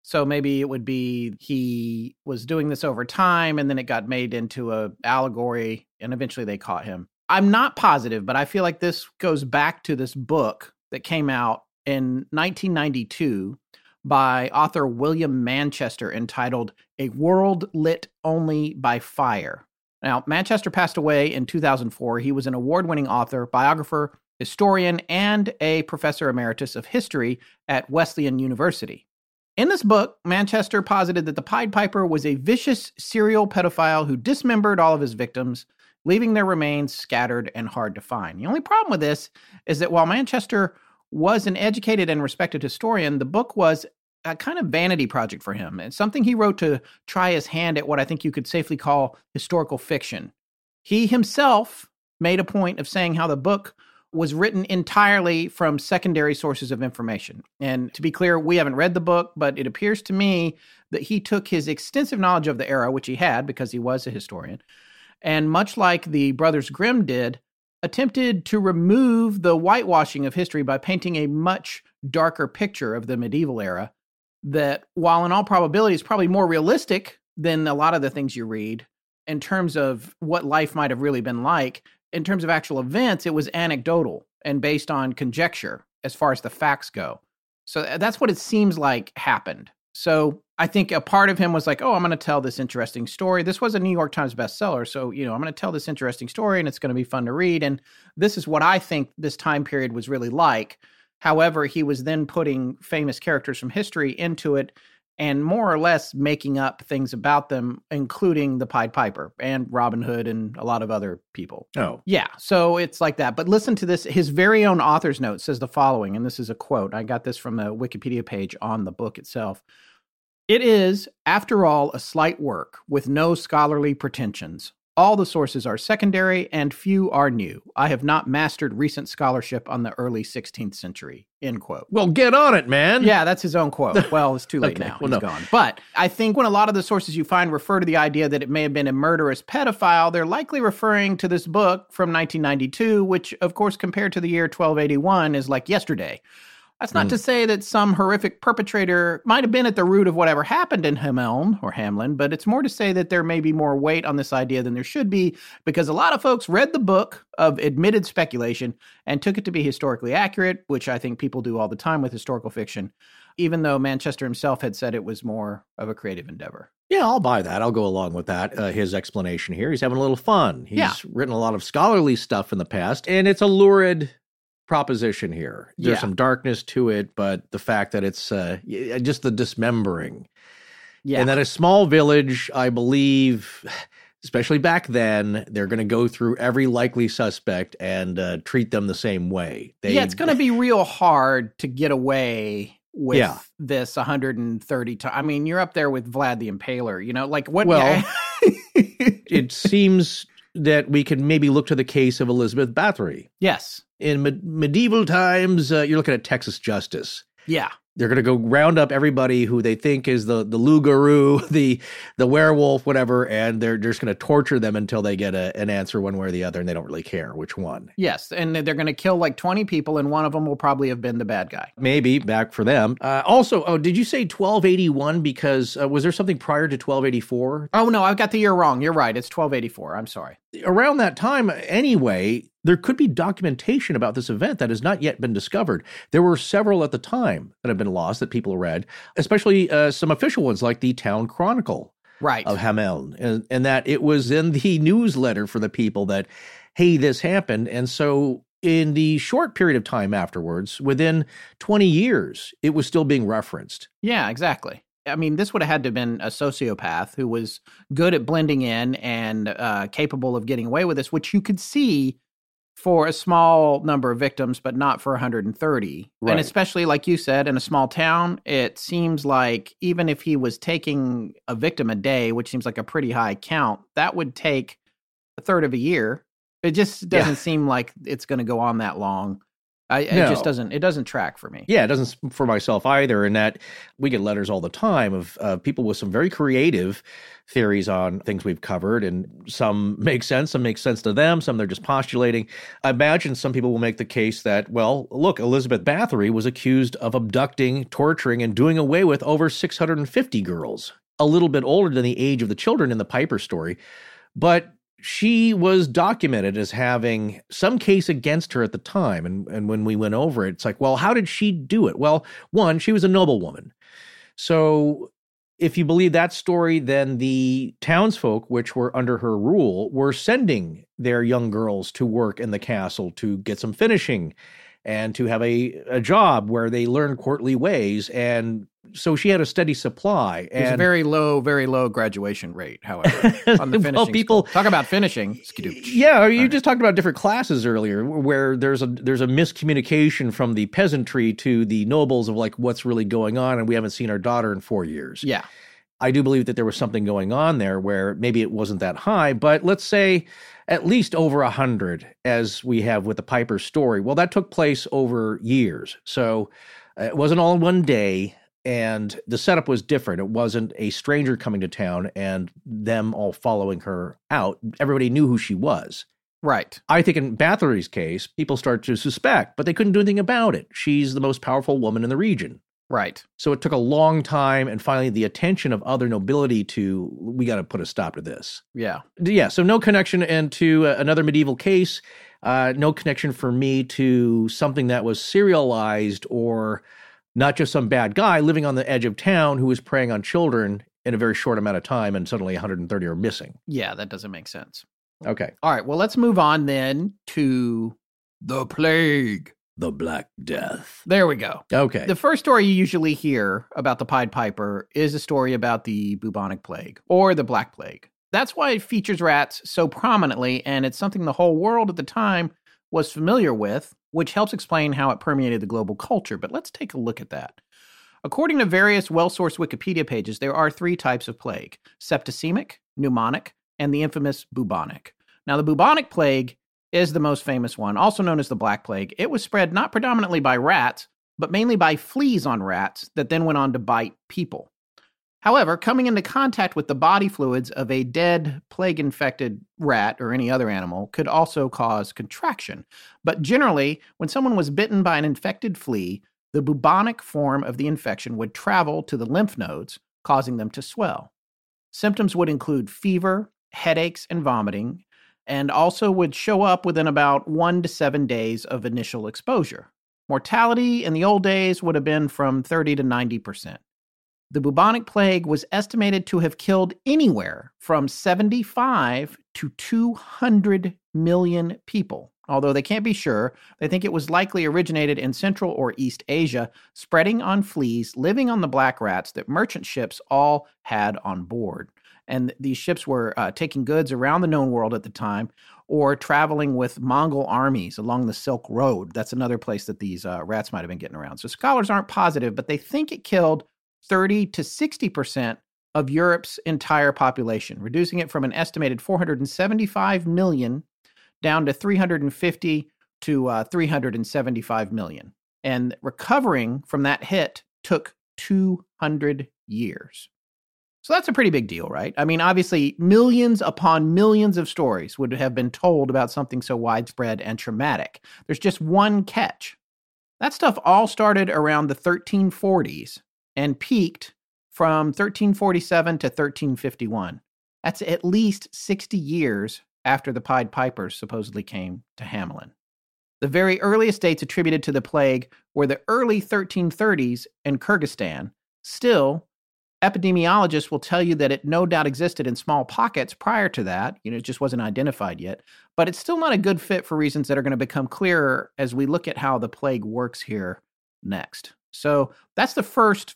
So maybe it would be he was doing this over time and then it got made into a allegory and eventually they caught him. I'm not positive, but I feel like this goes back to this book that came out in 1992 by author William Manchester entitled A World Lit Only by Fire. Now, Manchester passed away in 2004. He was an award winning author, biographer, historian, and a professor emeritus of history at Wesleyan University. In this book, Manchester posited that the Pied Piper was a vicious serial pedophile who dismembered all of his victims, leaving their remains scattered and hard to find. The only problem with this is that while Manchester was an educated and respected historian, the book was a kind of vanity project for him. It's something he wrote to try his hand at what I think you could safely call historical fiction. He himself made a point of saying how the book was written entirely from secondary sources of information. And to be clear, we haven't read the book, but it appears to me that he took his extensive knowledge of the era, which he had because he was a historian, and much like the Brothers Grimm did, attempted to remove the whitewashing of history by painting a much darker picture of the medieval era that, while in all probability is probably more realistic than a lot of the things you read in terms of what life might have really been like, in terms of actual events, it was anecdotal and based on conjecture as far as the facts go. So uh, that's what it seems like happened. So I think a part of him was like, oh, I'm going to tell this interesting story. This was a New York Times bestseller. So, you know, I'm going to tell this interesting story and it's going to be fun to read. And this is what I think this time period was really like. However, he was then putting famous characters from history into it and more or less making up things about them, including the Pied Piper and Robin Hood and a lot of other people. Oh. Yeah. So it's like that. But listen to this. His very own author's note says the following, and this is a quote. I got this from the Wikipedia page on the book itself. It is, after all, a slight work with no scholarly pretensions. All the sources are secondary and few are new. I have not mastered recent scholarship on the early 16th century. End quote. Well, get on it, man. Yeah, that's his own quote. Well, it's too late Okay, now. well, He's no. gone. But I think when a lot of the sources you find refer to the idea that it may have been a murderous pedophile, they're likely referring to this book from 1992, which, of course, compared to the year 1281, is like yesterday. That's not Mm. to say that some horrific perpetrator might have been at the root of whatever happened in Hameln or Hamlin, but it's more to say that there may be more weight on this idea than there should be because a lot of folks read the book of admitted speculation and took it to be historically accurate, which I think people do all the time with historical fiction, even though Manchester himself had said it was more of a creative endeavor. Yeah, I'll buy that. I'll go along with that. Uh, his explanation here. He's having a little fun. He's Yeah. written a lot of scholarly stuff in the past, and it's a lurid proposition here. There's Yeah. some darkness to it, but the fact that it's uh, just the dismembering. Yeah. And that a small village, I believe, especially back then, they're going to go through every likely suspect and uh, treat them the same way. They, yeah, it's going to be real hard to get away with Yeah. this 130 times. I mean, you're up there with Vlad the Impaler, you know, like what? Well, it seems that we could maybe look to the case of Elizabeth Bathory. yes. In me- medieval times, uh, you're looking at Texas justice. Yeah. They're going to go round up everybody who they think is the the loup-garou, the the werewolf, whatever, and they're just going to torture them until they get a, an answer one way or the other, and they don't really care which one. Yes. And they're going to kill like 20 people, and one of them will probably have been the bad guy. Maybe back for them. Uh, also, oh, did you say 1281? Because uh, was there something prior to 1284? Oh, no, I've got the year wrong. You're right. It's 1284. I'm sorry. around that time anyway there could be documentation about this event that has not yet been discovered there were several at the time that have been lost that people read especially uh, some official ones like the town chronicle Right. of Hameln and, and that it was in the newsletter for the people that hey this happened and so in the short period of time afterwards within 20 years it was still being referenced Yeah, exactly. I mean, this would have had to have been a sociopath who was good at blending in and uh, capable of getting away with this, which you could see for a small number of victims, but not for 130. Right. And especially, like you said, in a small town, it seems like even if he was taking a victim a day, which seems like a pretty high count, that would take a third of a year. It just doesn't seem like it's going to go on that long. I, It just doesn't. It doesn't track for me. Yeah, it doesn't for myself either. And that we get letters all the time of uh, people with some very creative theories on things we've covered, and some make sense, some make sense to them, some they're just postulating. I imagine some people will make the case that, well, look, Elizabeth Bathory was accused of abducting, torturing, and doing away with over 650 girls, a little bit older than the age of the children in the Piper story, but she was documented as having some case against her at the time. And, and when we went over it, it's like, well, how did she do it? Well, one, she was a noblewoman. So if you believe that story, then the townsfolk, which were under her rule, were sending their young girls to work in the castle to get some finishing and to have a, a job where they learn courtly ways. And so she had a steady supply. There's a And very low, very low graduation rate, however, on the Well, finishing. people- school. talk about finishing. skidooch. Yeah, you Right. just talked about different classes earlier, where there's a there's a miscommunication from the peasantry to the nobles of like what's really going on, and we haven't seen our daughter in four years. Yeah, I do believe that there was something going on there where maybe it wasn't that high, but let's say at least over a hundred, as we have with the Piper story. Well, that took place over years, so uh, it wasn't all in one day. And the setup was different. It wasn't a stranger coming to town and them all following her out. Everybody knew who she was. right. I think in Bathory's case, people start to suspect, but they couldn't do anything about it. She's the most powerful woman in the region. Right. So it took a long time and finally the attention of other nobility to, we got to put a stop to this. Yeah. Yeah, so no connection and to uh, another medieval case, uh, no connection for me to something that was serialized or not just some bad guy living on the edge of town who was preying on children in a very short amount of time and suddenly 130 are missing. Yeah, that doesn't make sense. Okay. All right. Well, let's move on then to the plague. The Black Death. There we go. Okay. The first story you usually hear about the Pied Piper is a story about the bubonic plague or the Black Plague. That's why it features rats so prominently, and it's something the whole world at the time was familiar with, which helps explain how it permeated the global culture. But let's take a look at that. According to various well sourced Wikipedia pages, there are three types of plague septicemic, pneumonic, and the infamous bubonic. Now, the bubonic plague is the most famous one, also known as the Black Plague. It was spread not predominantly by rats, but mainly by fleas on rats that then went on to bite people. However, coming into contact with the body fluids of a dead plague infected rat or any other animal could also cause contraction. But generally, when someone was bitten by an infected flea, the bubonic form of the infection would travel to the lymph nodes, causing them to swell. Symptoms would include fever, headaches, and vomiting, and also would show up within about one to seven days of initial exposure. Mortality in the old days would have been from 30 to 90 percent. The bubonic plague was estimated to have killed anywhere from 75 to 200 million people. Although they can't be sure, they think it was likely originated in Central or East Asia, spreading on fleas living on the black rats that merchant ships all had on board. And these ships were uh, taking goods around the known world at the time or traveling with Mongol armies along the Silk Road. That's another place that these uh, rats might have been getting around. So scholars aren't positive, but they think it killed 30 to 60% of Europe's entire population, reducing it from an estimated 475 million down to 350 to uh, 375 million. And recovering from that hit took 200 years. So that's a pretty big deal, right? I mean, obviously, millions upon millions of stories would have been told about something so widespread and traumatic. There's just one catch. That stuff all started around the 1340s and peaked from 1347 to 1351. That's at least 60 years after the Pied Pipers supposedly came to Hamelin. The very earliest dates attributed to the plague were the early 1330s in Kyrgyzstan. Still, epidemiologists will tell you that it no doubt existed in small pockets prior to that. You know, it just wasn't identified yet. But it's still not a good fit for reasons that are going to become clearer as we look at how the plague works here next. So that's the first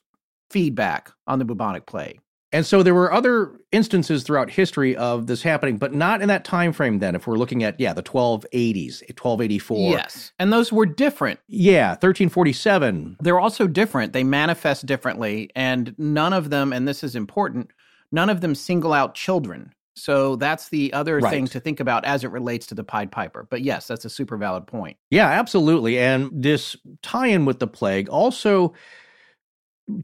feedback on the bubonic plague. And so there were other instances throughout history of this happening, but not in that time frame then. If we're looking at, yeah, the 1280s, 1284. Yes. And those were different. Yeah, 1347. They're also different. They manifest differently. And none of them, and this is important, none of them single out children. So that's the other Right. thing to think about as it relates to the Pied Piper. But yes, that's a super valid point. Yeah, absolutely. And this tie in with the plague also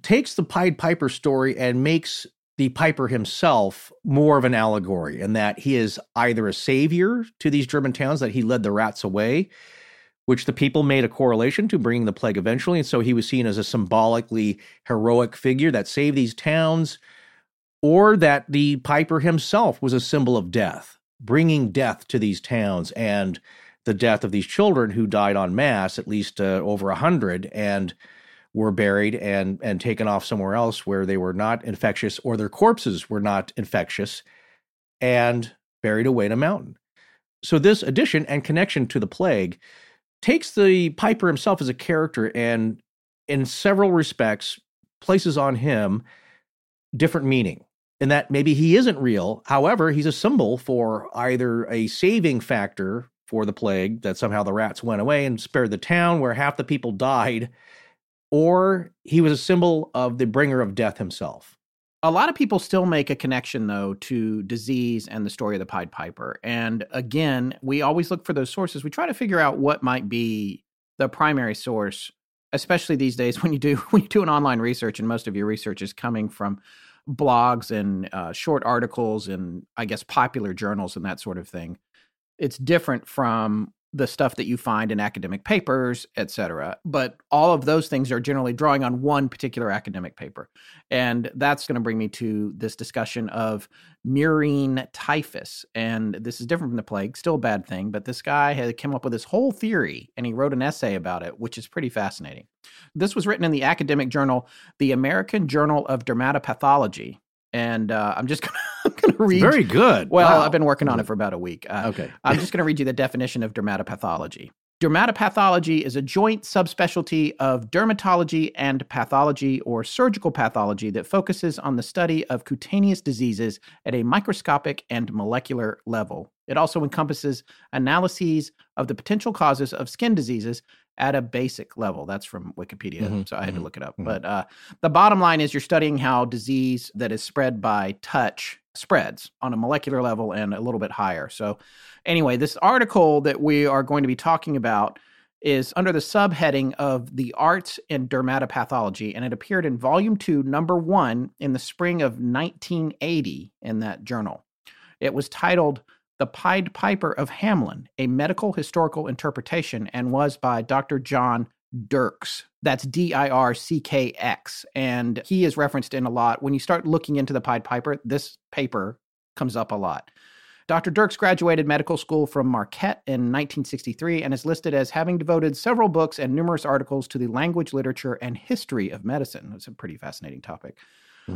takes the Pied Piper story and makes the Piper himself more of an allegory, in that he is either a savior to these German towns, that he led the rats away, which the people made a correlation to bringing the plague eventually. And so he was seen as a symbolically heroic figure that saved these towns, or that the Piper himself was a symbol of death, bringing death to these towns and the death of these children who died en masse, at least uh, over a hundred, and were buried and and taken off somewhere else where they were not infectious or their corpses were not infectious, and buried away in a mountain. So this addition and connection to the plague takes the Piper himself as a character and, in several respects, places on him different meaning. in that maybe he isn't real. However, he's a symbol for either a saving factor for the plague, that somehow the rats went away and spared the town where half the people died, or he was a symbol of the bringer of death himself. A lot of people still make a connection, though, to disease and the story of the Pied Piper. And again, we always look for those sources. We try to figure out what might be the primary source, especially these days when you do when you do an online research, and most of your research is coming from blogs and uh, short articles and I guess popular journals and that sort of thing. It's different from the stuff that you find in academic papers, et cetera. But all of those things are generally drawing on one particular academic paper. And that's going to bring me to this discussion of murine typhus. And this is different from the plague, still a bad thing, but this guy had come up with this whole theory and he wrote an essay about it, which is pretty fascinating. This was written in the academic journal, the American Journal of Dermatopathology. And uh, I'm just gonna, gonna read. Very good. Well, Wow. I've been working on it for about a week. Uh, Okay. I'm just going to read you the definition of dermatopathology. Dermatopathology is a joint subspecialty of dermatology and pathology or surgical pathology that focuses on the study of cutaneous diseases at a microscopic and molecular level. It also encompasses analyses of the potential causes of skin diseases at a basic level. That's from Wikipedia, Mhm, so I had to mhm, look it up. mhm. But uh, the bottom line is you're studying how disease that is spread by touch spreads on a molecular level and a little bit higher. So, anyway, this article that we are going to be talking about is under the subheading of the arts in dermatopathology, and it appeared in volume two, number one, in the spring of 1980 in that journal. It was titled The Pied Piper of Hamlin, a medical historical interpretation, and was by Dr. John Dirckx. That's D I R C K X. And he is referenced in a lot. When you start looking into the Pied Piper, this paper comes up a lot. Dr. Dirckx graduated medical school from Marquette in 1963 and is listed as having devoted several books and numerous articles to the language, literature, and history of medicine. It's a pretty fascinating topic.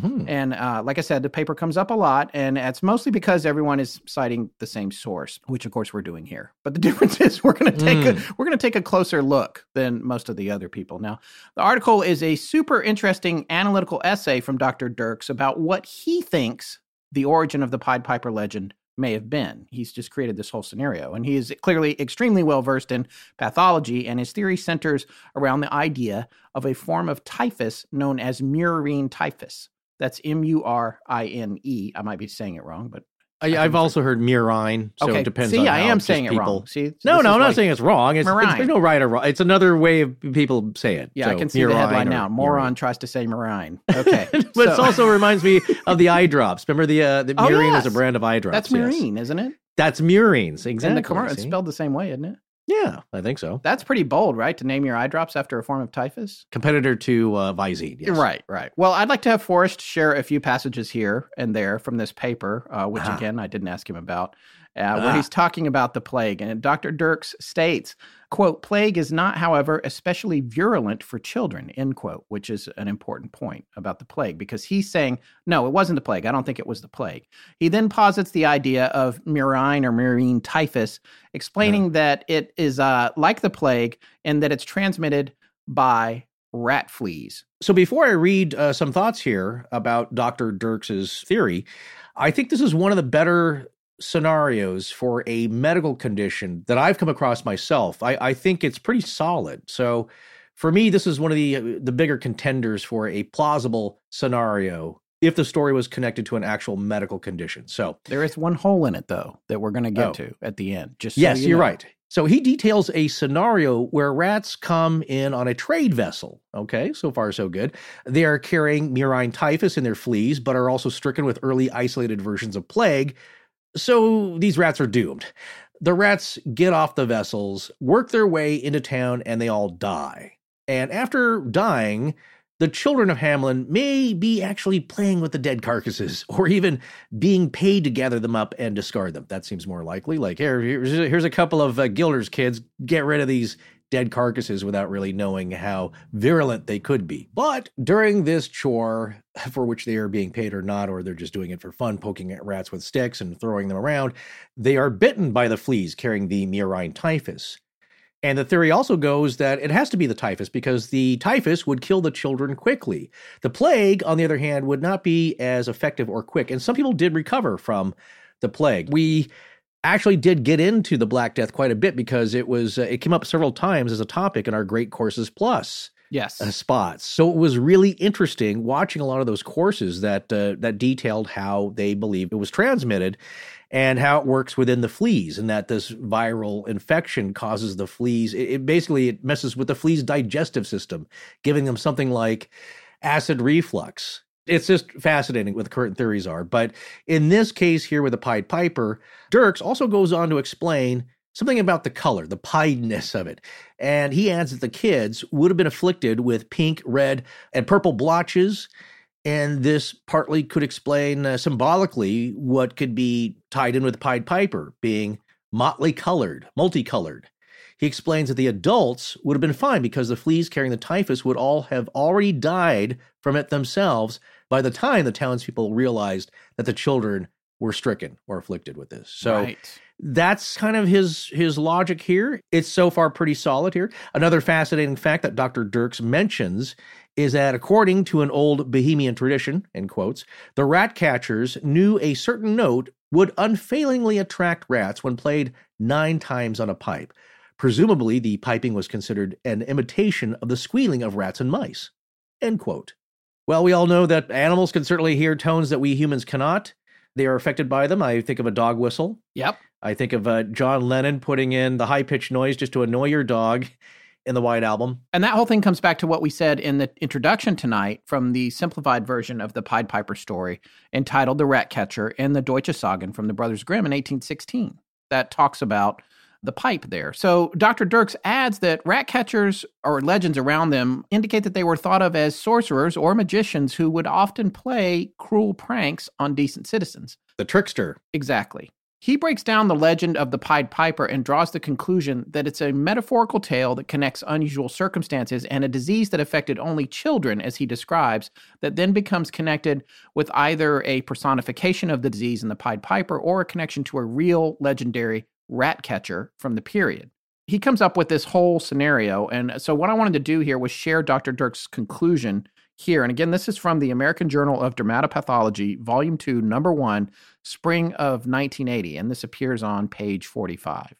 Mhm. And uh, like I said, the paper comes up a lot, and it's mostly because everyone is citing the same source, which of course we're doing here. But the difference is we're going to take a, we're going to take a closer look than most of the other people. Now, the article is a super interesting analytical essay from Dr. Dirckx about what he thinks the origin of the Pied Piper legend may have been. He's just created this whole scenario, and he is clearly extremely well versed in pathology, and his theory centers around the idea of a form of typhus known as murine typhus. That's M U R I N E. I might be saying it wrong, but I, I've also heard murine, so okay. it depends See, I am saying it people... wrong. See, No, this no, is I'm not saying it's wrong. It's, it's there's no right or wrong. It's another way of people say it. Yeah, I can see the murine headline or now. murine. Moron tries to say marine. Okay, but it also reminds me of the eye drops. Remember the uh, the Oh, Murine is a brand of eye drops. that's yes. isn't it? That's Murines. Exactly. And the commercial, it's spelled the same way, isn't it? Yeah, I think so. That's pretty bold, right? To name your eye drops after a form of typhus. Competitor to uh, Visine. Yes. Right, right. Well, I'd like to have Forrest share a few passages here and there from this paper, uh, which Ah. again I didn't ask him about, uh, where Ah. he's talking about the plague. And Dr. Dirckx states, "quote Plague is not, however, especially virulent for children." End quote. Which is an important point about the plague because he's saying, "No, it wasn't the plague. I don't think it was the plague." He then posits the idea of murine or murine typhus, explaining that it is uh, like the plague and that it's transmitted by rat fleas. So before I read uh, some thoughts here about Dr. Dirckx's theory, I think this is one of the better scenarios for a medical condition that I've come across myself. I, I think it's pretty solid. So for me, this is one of the uh, the bigger contenders for a plausible scenario if the story was connected to an actual medical condition. So There is one hole in it though that we're going to get Oh. to at the end. Just so yes, you you're right. So he details a scenario where rats come in on a trade vessel. Okay, so far so good. They are carrying murine typhus in their fleas, but are also stricken with early isolated versions of plague. So these rats are doomed. The rats get off the vessels, work their way into town, and they all die. And after dying, the children of Hamlin may be actually playing with the dead carcasses or even being paid to gather them up and discard them. That seems more likely. Like, here, here's, a couple of uh, Gilder's kids, get rid of these dead carcasses without really knowing how virulent they could be. But during this chore, for which they are being paid or not, or they're just doing it for fun, poking at rats with sticks and throwing them around, they are bitten by the fleas carrying the murine typhus. And the theory also goes that it has to be the typhus because the typhus would kill the children quickly. The plague, on the other hand, would not be as effective or quick. And some people did recover from the plague. We actually did get into the Black Death quite a bit because it was uh, it came up several times as a topic in our Great Courses Plus Yes. uh, spots. So it was really interesting watching a lot of those courses that uh, that detailed how they believe it was transmitted and how it works within the fleas and that this viral infection causes the fleas it, it basically it messes with the fleas digestive system giving them something like acid reflux it's just fascinating what the current theories are but in this case here with the pied piper Dirckx also goes on to explain something about the color, the piedness of it. And he adds that the kids would have been afflicted with pink, red, and purple blotches. And this partly could explain uh, symbolically what could be tied in with Pied Piper being motley colored, multicolored. He explains that the adults would have been fine because the fleas carrying the typhus would all have already died from it themselves by the time the townspeople realized that the children were stricken or afflicted with this. So right. that's kind of his his logic here. It's so far pretty solid here. Another fascinating fact that Dr. Dirckx mentions is that according to an old Bohemian tradition, in quotes, the rat catchers knew a certain note would unfailingly attract rats when played nine times on a pipe. Presumably, the piping was considered an imitation of the squealing of rats and mice. End quote. Well, we all know that animals can certainly hear tones that we humans cannot. They are affected by them. I think of a dog whistle. Yep. I think of uh, John Lennon putting in the high pitched noise just to annoy your dog in the White Album. And that whole thing comes back to what we said in the introduction tonight from the simplified version of the Pied Piper story entitled The Rat Catcher in the Deutsche Sagen from the Brothers Grimm in 1816 that talks about the pipe there. So Dr. Dirckx adds that rat catchers or legends around them indicate that they were thought of as sorcerers or magicians who would often play cruel pranks on decent citizens. The trickster. Exactly. He breaks down the legend of the Pied Piper and draws the conclusion that it's a metaphorical tale that connects unusual circumstances and a disease that affected only children, as he describes, that then becomes connected with either a personification of the disease in the Pied Piper or a connection to a real legendary rat catcher from the period. He comes up with this whole scenario. And uh, so, what I wanted to do here was share Dr. Dirckx' conclusion here. And again, this is from the American Journal of Dermatopathology, Volume 2, Number 1, Spring of 1980. And this appears on page 45.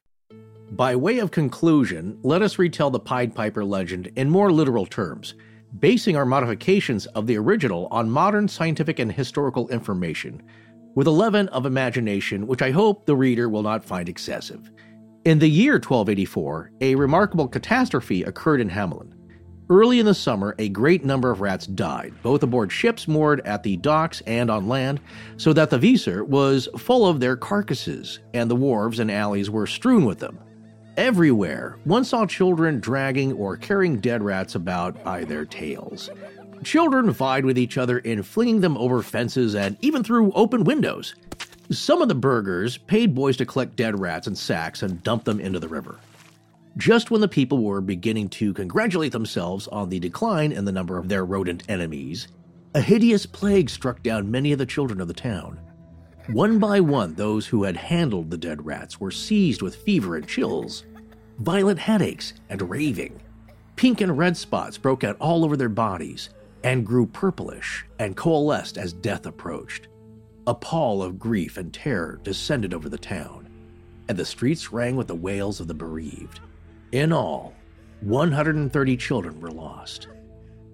By way of conclusion, let us retell the Pied Piper legend in more literal terms, basing our modifications of the original on modern scientific and historical information, with a leaven of imagination which I hope the reader will not find excessive. In the year 1284, a remarkable catastrophe occurred in Hamelin. Early in the summer, a great number of rats died, both aboard ships moored at the docks and on land, so that the Weser was full of their carcasses, and the wharves and alleys were strewn with them. Everywhere, one saw children dragging or carrying dead rats about by their tails. Children vied with each other in flinging them over fences and even through open windows. Some of the burghers paid boys to collect dead rats in sacks and dump them into the river. Just when the people were beginning to congratulate themselves on the decline in the number of their rodent enemies, a hideous plague struck down many of the children of the town. One by one, those who had handled the dead rats were seized with fever and chills, violent headaches, and raving. Pink and red spots broke out all over their bodies and grew purplish and coalesced as death approached. A pall of grief and terror descended over the town, and the streets rang with the wails of the bereaved. In all, 130 children were lost.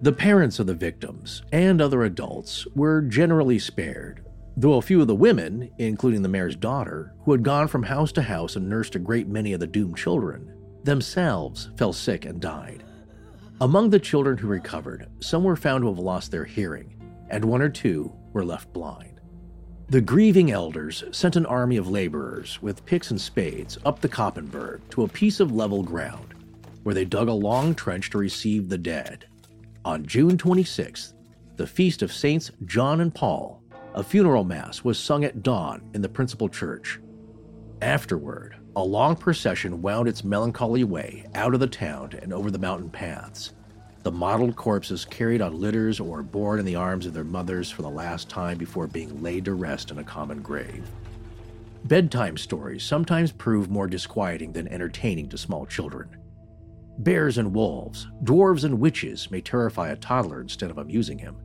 The parents of the victims and other adults were generally spared, though a few of the women, including the mayor's daughter, who had gone from house to house and nursed a great many of the doomed children, themselves fell sick and died. Among the children who recovered, some were found to have lost their hearing, and one or two were left blind. The grieving elders sent an army of laborers with picks and spades up the Koppenberg to a piece of level ground, where they dug a long trench to receive the dead. On June 26th, the feast of Saints John and Paul, a funeral mass was sung at dawn in the principal church. Afterward, a long procession wound its melancholy way out of the town and over the mountain paths. The mottled corpses carried on litters or borne in the arms of their mothers for the last time before being laid to rest in a common grave. Bedtime stories sometimes prove more disquieting than entertaining to small children. Bears and wolves, dwarves and witches may terrify a toddler instead of amusing him.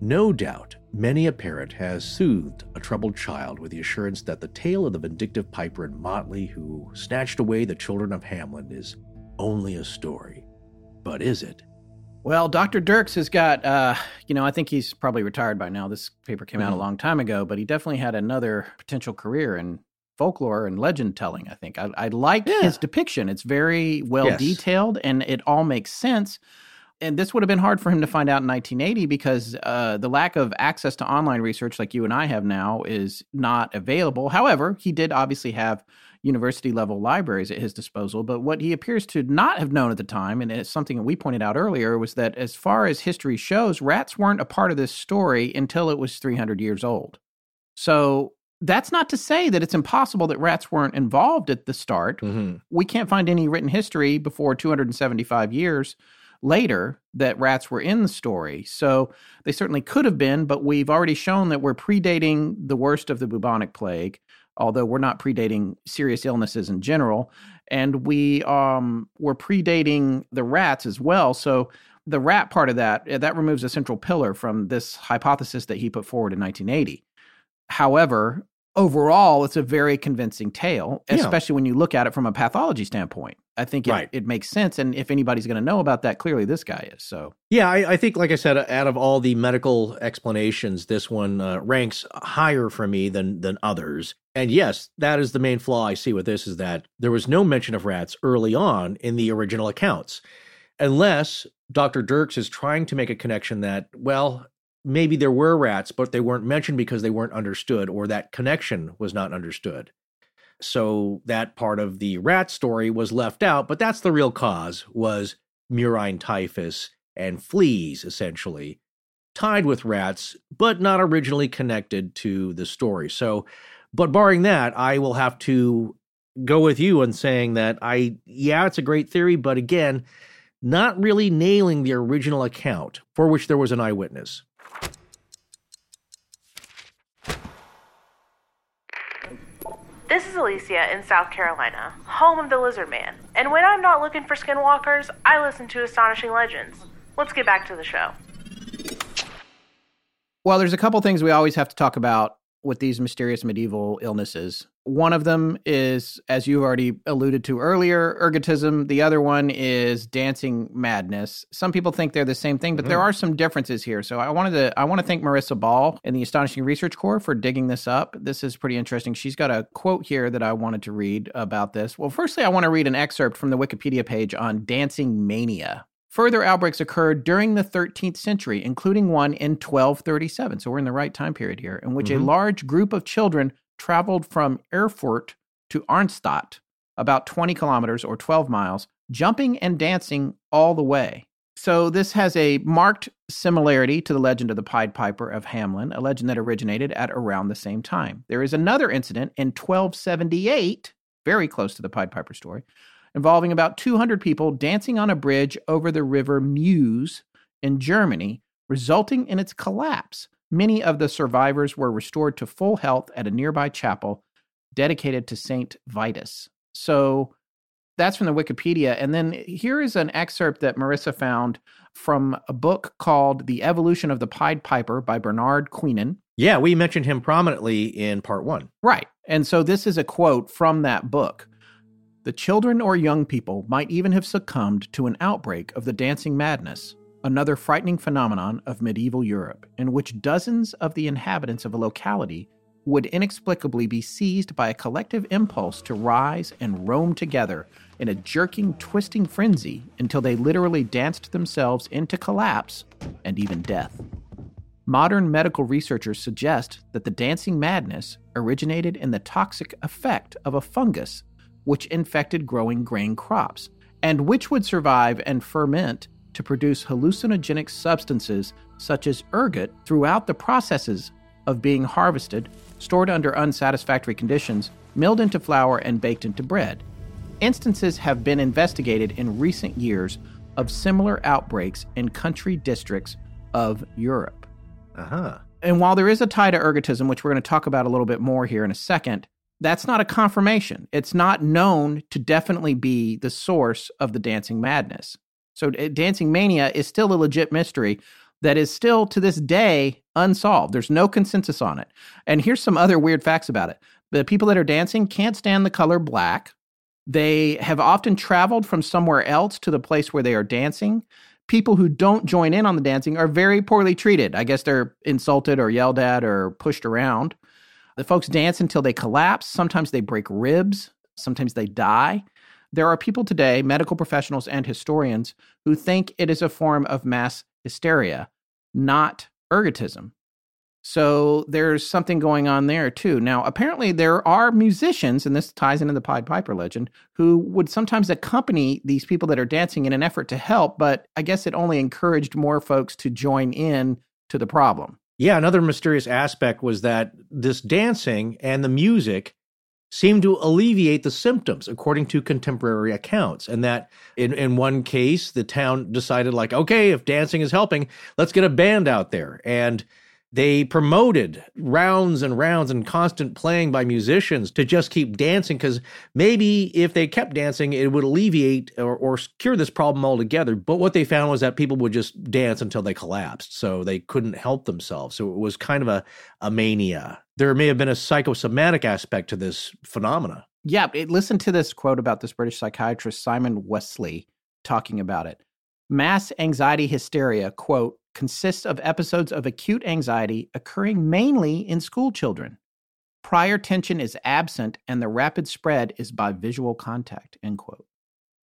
No doubt, many a parent has soothed a troubled child with the assurance that the tale of the vindictive piper and motley who snatched away the children of Hamlin is only a story. But is it? Well, Dr. Dirckx has got, uh, you know, I think he's probably retired by now. This paper came out a Mhm. long time ago, but he definitely had another potential career in folklore and legend telling. I think I, I like Yeah. his depiction. It's very well Yes. detailed and it all makes sense. And this would have been hard for him to find out in 1980 because uh, the lack of access to online research like you and I have now is not available. However, he did obviously have university level libraries at his disposal. But what he appears to not have known at the time, and it's something that we pointed out earlier, was that as far as history shows, rats weren't a part of this story until it was 300 years old. So that's not to say that it's impossible that rats weren't involved at the start. Mm-hmm. We can't find any written history before 275 years later that rats were in the story. So they certainly could have been, but we've already shown that we're predating the worst of the bubonic plague, although we're not predating serious illnesses in general. And we um, were predating the rats as well. So the rat part of that, that removes a central pillar from this hypothesis that he put forward in 1980. However, overall, it's a very convincing tale, Yeah. especially when you look at it from a pathology standpoint. I think it, Right. it makes sense. And if anybody's going to know about that, clearly this guy is. So, Yeah, I, I think, like I said, out of all the medical explanations, this one uh, ranks higher for me than than others. And yes, that is the main flaw I see with this is that there was no mention of rats early on in the original accounts, unless Dr. Dirckx is trying to make a connection that, well, maybe there were rats, but they weren't mentioned because they weren't understood, or that connection was not understood. So that part of the rat story was left out, but that's the real cause was murine typhus and fleas, essentially, tied with rats, but not originally connected to the story. So, but barring that, I will have to go with you in saying that I, yeah, it's a great theory, but again, not really nailing the original account for which there was an eyewitness. This is Alicia in South Carolina, home of the Lizard Man. And when I'm not looking for skinwalkers, I listen to Astonishing Legends. Let's get back to the show. well, there's a couple things we always have to talk about with these mysterious medieval illnesses. One of them is, as you've already alluded to earlier, ergotism. The other one is dancing madness. Some people think they're the same thing, but mm-hmm. there are some differences here. So I wanted to I want to thank Marissa Ball and the Astonishing Research Corps for digging this up. This is pretty interesting. She's got a quote here that I wanted to read about this. Well, firstly, I want to read an excerpt from the Wikipedia page on dancing mania. Further outbreaks occurred during the 13th century, including one in 1237. So we're in the right time period here, in which a Mhm. large group of children traveled from Erfurt to Arnstadt, about 20 kilometers or 12 miles, jumping and dancing all the way. So this has a marked similarity to the legend of the Pied Piper of Hamelin, a legend that originated at around the same time. There is another incident in 1278, very close to the Pied Piper story, involving about 200 people dancing on a bridge over the river Meuse in Germany, resulting in its collapse. Many of the survivors were restored to full health at a nearby chapel dedicated to Saint Vitus. So that's from the Wikipedia. And then here is an excerpt that Marissa found from a book called The Evolution of the Pied Piper by Bernard Queenan. Yeah, we mentioned him prominently in part one. Right. And so this is a quote from that book. The children or young people might even have succumbed to an outbreak of the dancing madness, another frightening phenomenon of medieval Europe, in which dozens of the inhabitants of a locality would inexplicably be seized by a collective impulse to rise and roam together in a jerking, twisting frenzy until they literally danced themselves into collapse and even death. Modern medical researchers suggest that the dancing madness originated in the toxic effect of a fungus which infected growing grain crops, and which would survive and ferment to produce hallucinogenic substances such as ergot throughout the processes of being harvested, stored under unsatisfactory conditions, milled into flour, and baked into bread. Instances have been investigated in recent years of similar outbreaks in country districts of Europe. Uh huh. And while there is a tie to ergotism, which we're going to talk about a little bit more here in a second, that's not a confirmation. It's not known to definitely be the source of the dancing madness. So, eh, dancing mania is still a legit mystery that is still to this day unsolved. There's no consensus on it. And here's some other weird facts about it the people that are dancing can't stand the color black. They have often traveled from somewhere else to the place where they are dancing. People who don't join in on the dancing are very poorly treated. I guess they're insulted or yelled at or pushed around. The folks dance until they collapse. Sometimes they break ribs. Sometimes they die. There are people today, medical professionals and historians, who think it is a form of mass hysteria, not ergotism. So there's something going on there too. Now, apparently, there are musicians, and this ties into the Pied Piper legend, who would sometimes accompany these people that are dancing in an effort to help, but I guess it only encouraged more folks to join in to the problem. Yeah, another mysterious aspect was that this dancing and the music seemed to alleviate the symptoms, according to contemporary accounts. And that in, in one case, the town decided, like, okay, if dancing is helping, let's get a band out there. And they promoted rounds and rounds and constant playing by musicians to just keep dancing because maybe if they kept dancing, it would alleviate or, or, cure this problem altogether. But what they found was that people would just dance until they collapsed. So they couldn't help themselves. So it was kind of a, a mania. There may have been a psychosomatic aspect to this phenomena. Yeah. It, listen to this quote about this British psychiatrist, Simon Wessely, talking about it. Mass anxiety hysteria, quote, consists of episodes of acute anxiety occurring mainly in school children. Prior tension is absent and the rapid spread is by visual contact, end quote.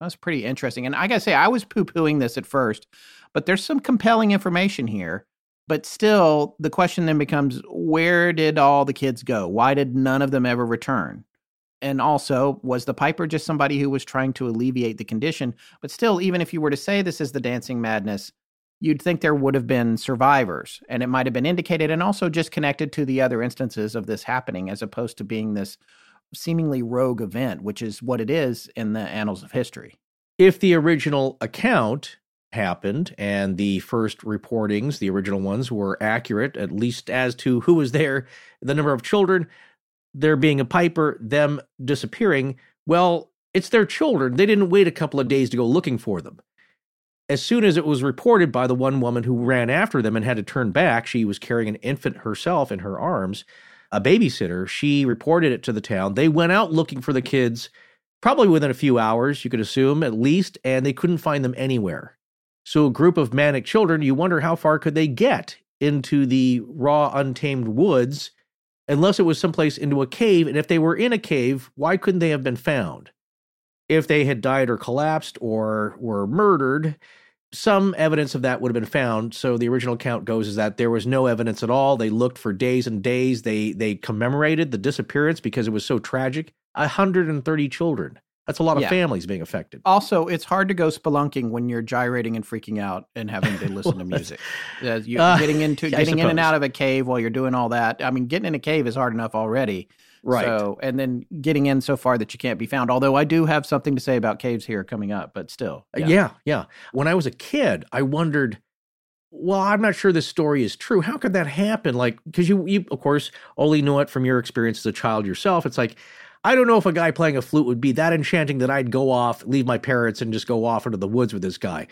That's pretty interesting. And I gotta say, I was poo pooing this at first, but there's some compelling information here. But still, the question then becomes where did all the kids go? Why did none of them ever return? And also, was the Piper just somebody who was trying to alleviate the condition? But still, even if you were to say this is the dancing madness, you'd think there would have been survivors and it might have been indicated and also just connected to the other instances of this happening as opposed to being this seemingly rogue event, which is what it is in the annals of history. If the original account happened and the first reportings, the original ones, were accurate, at least as to who was there, the number of children, there being a piper, them disappearing, well, it's their children. They didn't wait a couple of days to go looking for them as soon as it was reported by the one woman who ran after them and had to turn back, she was carrying an infant herself in her arms, a babysitter. She reported it to the town. They went out looking for the kids, probably within a few hours, you could assume at least, and they couldn't find them anywhere. So, a group of manic children, you wonder how far could they get into the raw, untamed woods unless it was someplace into a cave. And if they were in a cave, why couldn't they have been found? If they had died or collapsed or were murdered, some evidence of that would have been found. So the original account goes is that there was no evidence at all. They looked for days and days. They they commemorated the disappearance because it was so tragic. 130 children. That's a lot of yeah. families being affected. Also, it's hard to go spelunking when you're gyrating and freaking out and having to listen to music. Uh, you're uh, getting into yeah, getting in and out of a cave while you're doing all that. I mean, getting in a cave is hard enough already. Right. So, and then getting in so far that you can't be found. Although I do have something to say about caves here coming up, but still. Uh, yeah, yeah. yeah. When I was a kid, I wondered, well, I'm not sure this story is true. How could that happen? Like, because you, you, of course, only know it from your experience as a child yourself. It's like, I don't know if a guy playing a flute would be that enchanting that I'd go off, leave my parents, and just go off into the woods with this guy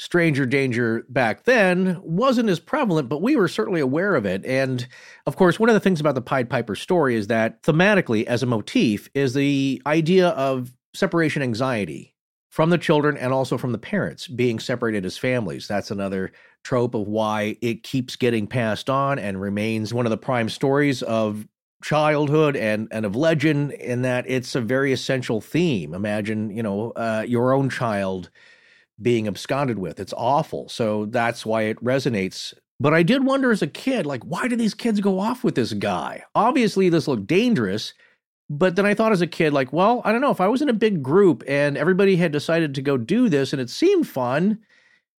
stranger danger back then wasn't as prevalent, but we were certainly aware of it. And of course, one of the things about the Pied Piper story is that thematically, as a motif, is the idea of separation anxiety from the children and also from the parents being separated as families. That's another trope of why it keeps getting passed on and remains one of the prime stories of childhood and and of legend in that it's a very essential theme imagine you know uh, your own child being absconded with. It's awful. So that's why it resonates. But I did wonder as a kid, like, why do these kids go off with this guy? Obviously, this looked dangerous. But then I thought as a kid, like, well, I don't know, if I was in a big group and everybody had decided to go do this and it seemed fun,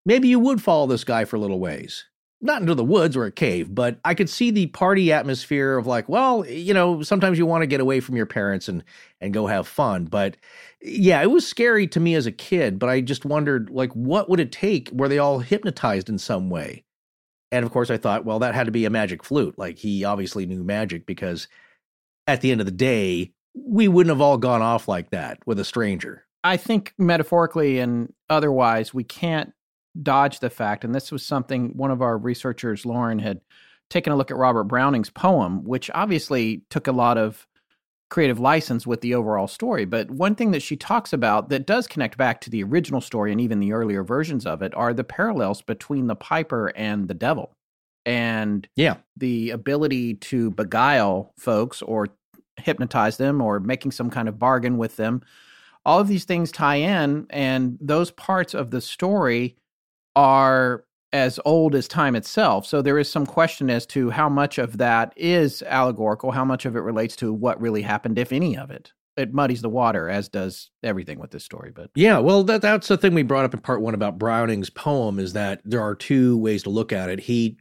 maybe you would follow this guy for little ways not into the woods or a cave, but I could see the party atmosphere of like, well, you know, sometimes you want to get away from your parents and and go have fun. But yeah, it was scary to me as a kid, but I just wondered like what would it take? Were they all hypnotized in some way? And of course I thought, well, that had to be a magic flute. Like he obviously knew magic because at the end of the day, we wouldn't have all gone off like that with a stranger. I think metaphorically and otherwise, we can't dodge the fact, and this was something one of our researchers, Lauren, had taken a look at Robert Browning's poem, which obviously took a lot of creative license with the overall story. But one thing that she talks about that does connect back to the original story and even the earlier versions of it are the parallels between the Piper and the devil. And yeah, the ability to beguile folks or hypnotize them or making some kind of bargain with them. All of these things tie in, and those parts of the story are as old as time itself. So there is some question as to how much of that is allegorical, how much of it relates to what really happened, if any of it it muddies the water, as does everything with this story. But yeah, well, that that's the thing we brought up in part one about Browning's poem is that there are two ways to look at it. He,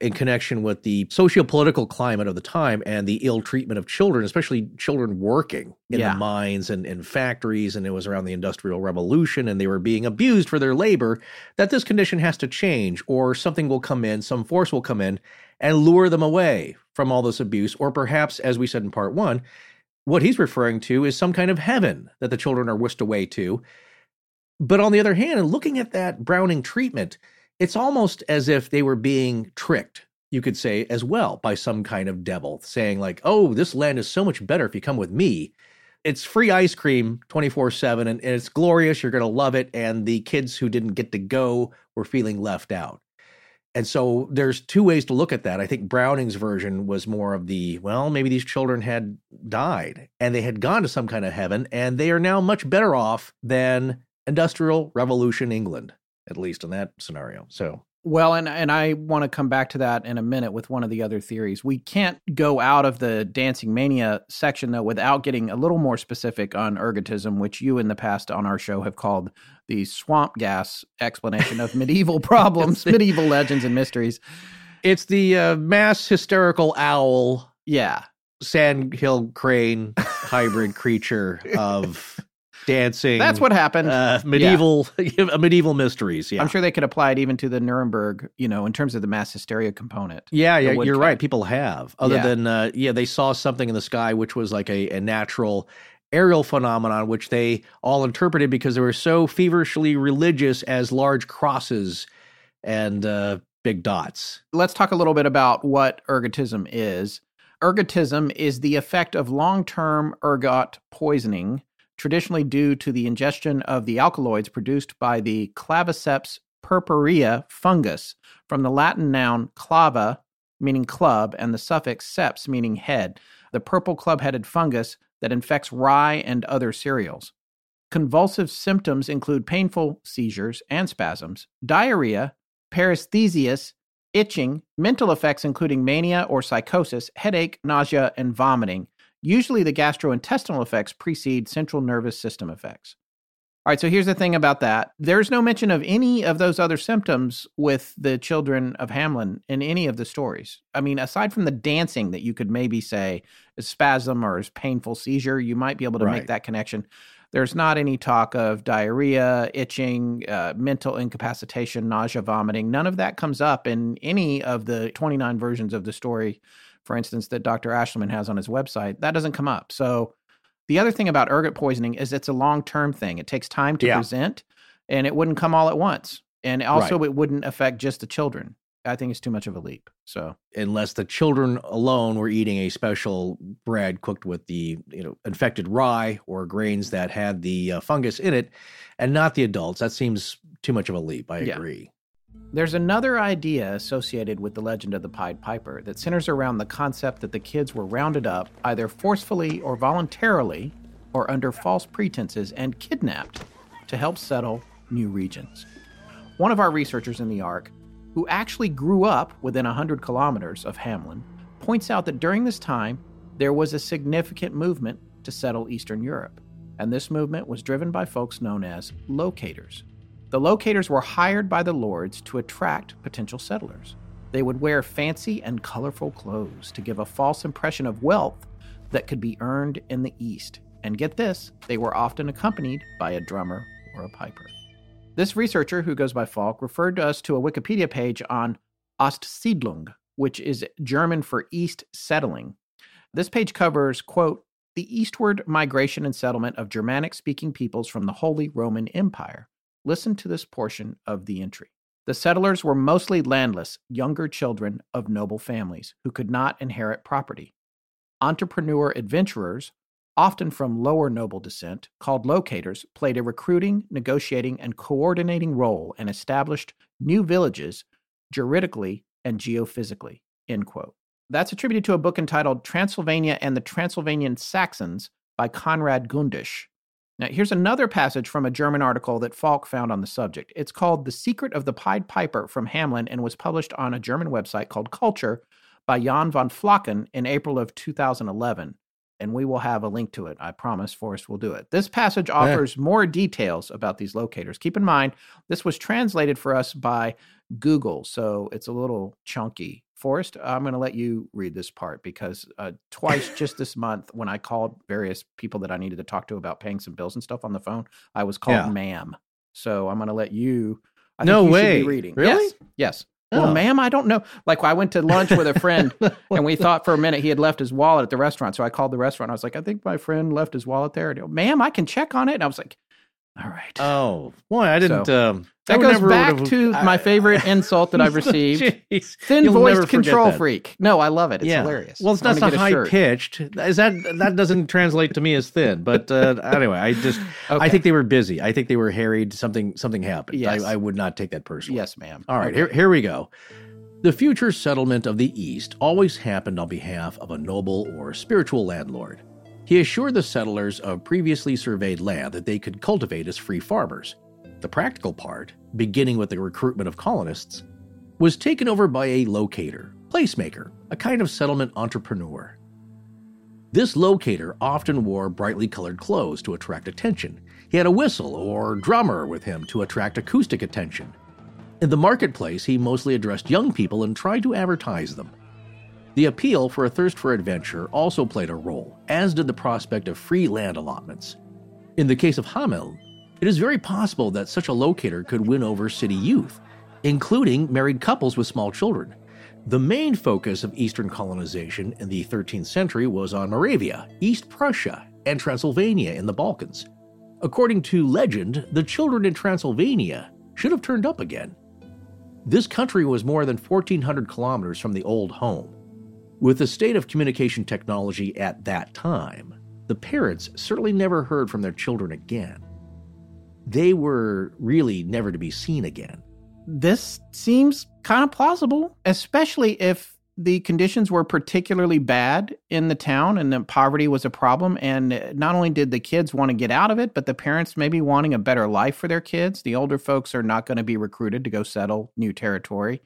in connection with the socio-political climate of the time and the ill treatment of children, especially children working in yeah. the mines and in factories, and it was around the Industrial Revolution, and they were being abused for their labor. That this condition has to change, or something will come in, some force will come in and lure them away from all this abuse, or perhaps, as we said in part one what he's referring to is some kind of heaven that the children are whisked away to. But on the other hand, looking at that Browning treatment, it's almost as if they were being tricked, you could say, as well, by some kind of devil, saying, like, oh, this land is so much better if you come with me. It's free ice cream 24 7, and it's glorious. You're going to love it. And the kids who didn't get to go were feeling left out. And so there's two ways to look at that. I think Browning's version was more of the, well, maybe these children had died and they had gone to some kind of heaven and they are now much better off than industrial revolution England, at least in that scenario. So well, and and I want to come back to that in a minute with one of the other theories. We can't go out of the dancing mania section though without getting a little more specific on ergotism, which you in the past on our show have called the swamp gas explanation of medieval problems, medieval legends and mysteries. It's the uh, mass hysterical owl. Yeah. Sandhill crane hybrid creature of dancing. That's what happened. Uh, medieval, yeah. medieval mysteries. Yeah, I'm sure they could apply it even to the Nuremberg. You know, in terms of the mass hysteria component. Yeah, yeah, you're right. People have, other yeah. than uh, yeah, they saw something in the sky which was like a, a natural aerial phenomenon, which they all interpreted because they were so feverishly religious as large crosses and uh, big dots. Let's talk a little bit about what ergotism is. Ergotism is the effect of long term ergot poisoning traditionally due to the ingestion of the alkaloids produced by the Claviceps purpurea fungus from the Latin noun clava, meaning club, and the suffix seps, meaning head, the purple club headed fungus that infects rye and other cereals. Convulsive symptoms include painful seizures and spasms, diarrhea, paresthesias, itching, mental effects including mania or psychosis, headache, nausea, and vomiting, Usually, the gastrointestinal effects precede central nervous system effects. All right, so here's the thing about that. There's no mention of any of those other symptoms with the children of Hamlin in any of the stories. I mean, aside from the dancing that you could maybe say is spasm or is painful seizure, you might be able to right. make that connection. There's not any talk of diarrhea, itching, uh, mental incapacitation, nausea, vomiting. None of that comes up in any of the 29 versions of the story for instance, that Dr. Ashliman has on his website, that doesn't come up. So the other thing about ergot poisoning is it's a long term thing. It takes time to yeah. present and it wouldn't come all at once. And also, right. it wouldn't affect just the children. I think it's too much of a leap. So unless the children alone were eating a special bread cooked with the you know infected rye or grains that had the uh, fungus in it, and not the adults, that seems too much of a leap. I yeah. agree. There's another idea associated with the legend of the Pied Piper that centers around the concept that the kids were rounded up either forcefully or voluntarily or under false pretenses and kidnapped to help settle new regions. One of our researchers in the Ark, who actually grew up within 100 kilometers of Hamlin, points out that during this time there was a significant movement to settle Eastern Europe, and this movement was driven by folks known as locators. The locators were hired by the lords to attract potential settlers. They would wear fancy and colorful clothes to give a false impression of wealth that could be earned in the East. And get this, they were often accompanied by a drummer or a piper. This researcher, who goes by Falk, referred to us to a Wikipedia page on Ostsiedlung, which is German for East settling. This page covers, quote, the eastward migration and settlement of Germanic speaking peoples from the Holy Roman Empire. Listen to this portion of the entry. The settlers were mostly landless, younger children of noble families who could not inherit property. Entrepreneur adventurers, often from lower noble descent, called locators, played a recruiting, negotiating, and coordinating role and established new villages juridically and geophysically. That's attributed to a book entitled Transylvania and the Transylvanian Saxons by Konrad Gündisch. Now, here's another passage from a German article that Falk found on the subject. It's called The Secret of the Pied Piper from Hamlin and was published on a German website called Culture by Jan von Flocken in April of 2011. And we will have a link to it. I promise Forrest will do it. This passage offers more details about these locators. Keep in mind, this was translated for us by Google, so it's a little chunky Forrest, I'm going to let you read this part because uh, twice just this month, when I called various people that I needed to talk to about paying some bills and stuff on the phone, I was called Yeah. ma'am. So I'm going to let you. I No think you should way. be reading. Really? Yes. yes. Oh. Well, ma'am, I don't know. Like I went to lunch with a friend, and we thought for a minute he had left his wallet at the restaurant. So I called the restaurant. I was like, I think my friend left his wallet there. And, ma'am, I can check on it. And I was like, all right. Oh, boy, I didn't. So, um, that goes back would've- to my favorite insult that I've received. Thin voiced control freak. No, I love it. It's yeah. hilarious. Well, it's not, not high pitched. Is that that doesn't translate to me as thin? But uh, anyway, I just I think they were busy. I think they were harried. Something something happened. Yes. I, I would not take that personally. Yes, ma'am. All right, Okay. here, here we go. The future settlement of the East always happened on behalf of a noble or spiritual landlord. He assured the settlers of previously surveyed land that they could cultivate as free farmers. The practical part, beginning with the recruitment of colonists, was taken over by a locator, placemaker, a kind of settlement entrepreneur. This locator often wore brightly colored clothes to attract attention. He had a whistle or drummer with him to attract acoustic attention. In the marketplace, he mostly addressed young people and tried to advertise them. The appeal for a thirst for adventure also played a role, as did the prospect of free land allotments. In the case of Hamel, it is very possible that such a locator could win over city youth, including married couples with small children. The main focus of Eastern colonization in the 13th century was on Moravia, East Prussia, and Transylvania in the Balkans. According to legend, the children in Transylvania should have turned up again. This country was more than 1,400 kilometers from the old home. With the state of communication technology at that time, the parents certainly never heard from their children again. They were really never to be seen again. This seems kind of plausible, especially if the conditions were particularly bad in the town and that poverty was a problem. And not only did the kids want to get out of it, but the parents maybe wanting a better life for their kids. The older folks are not going to be recruited to go settle new territory.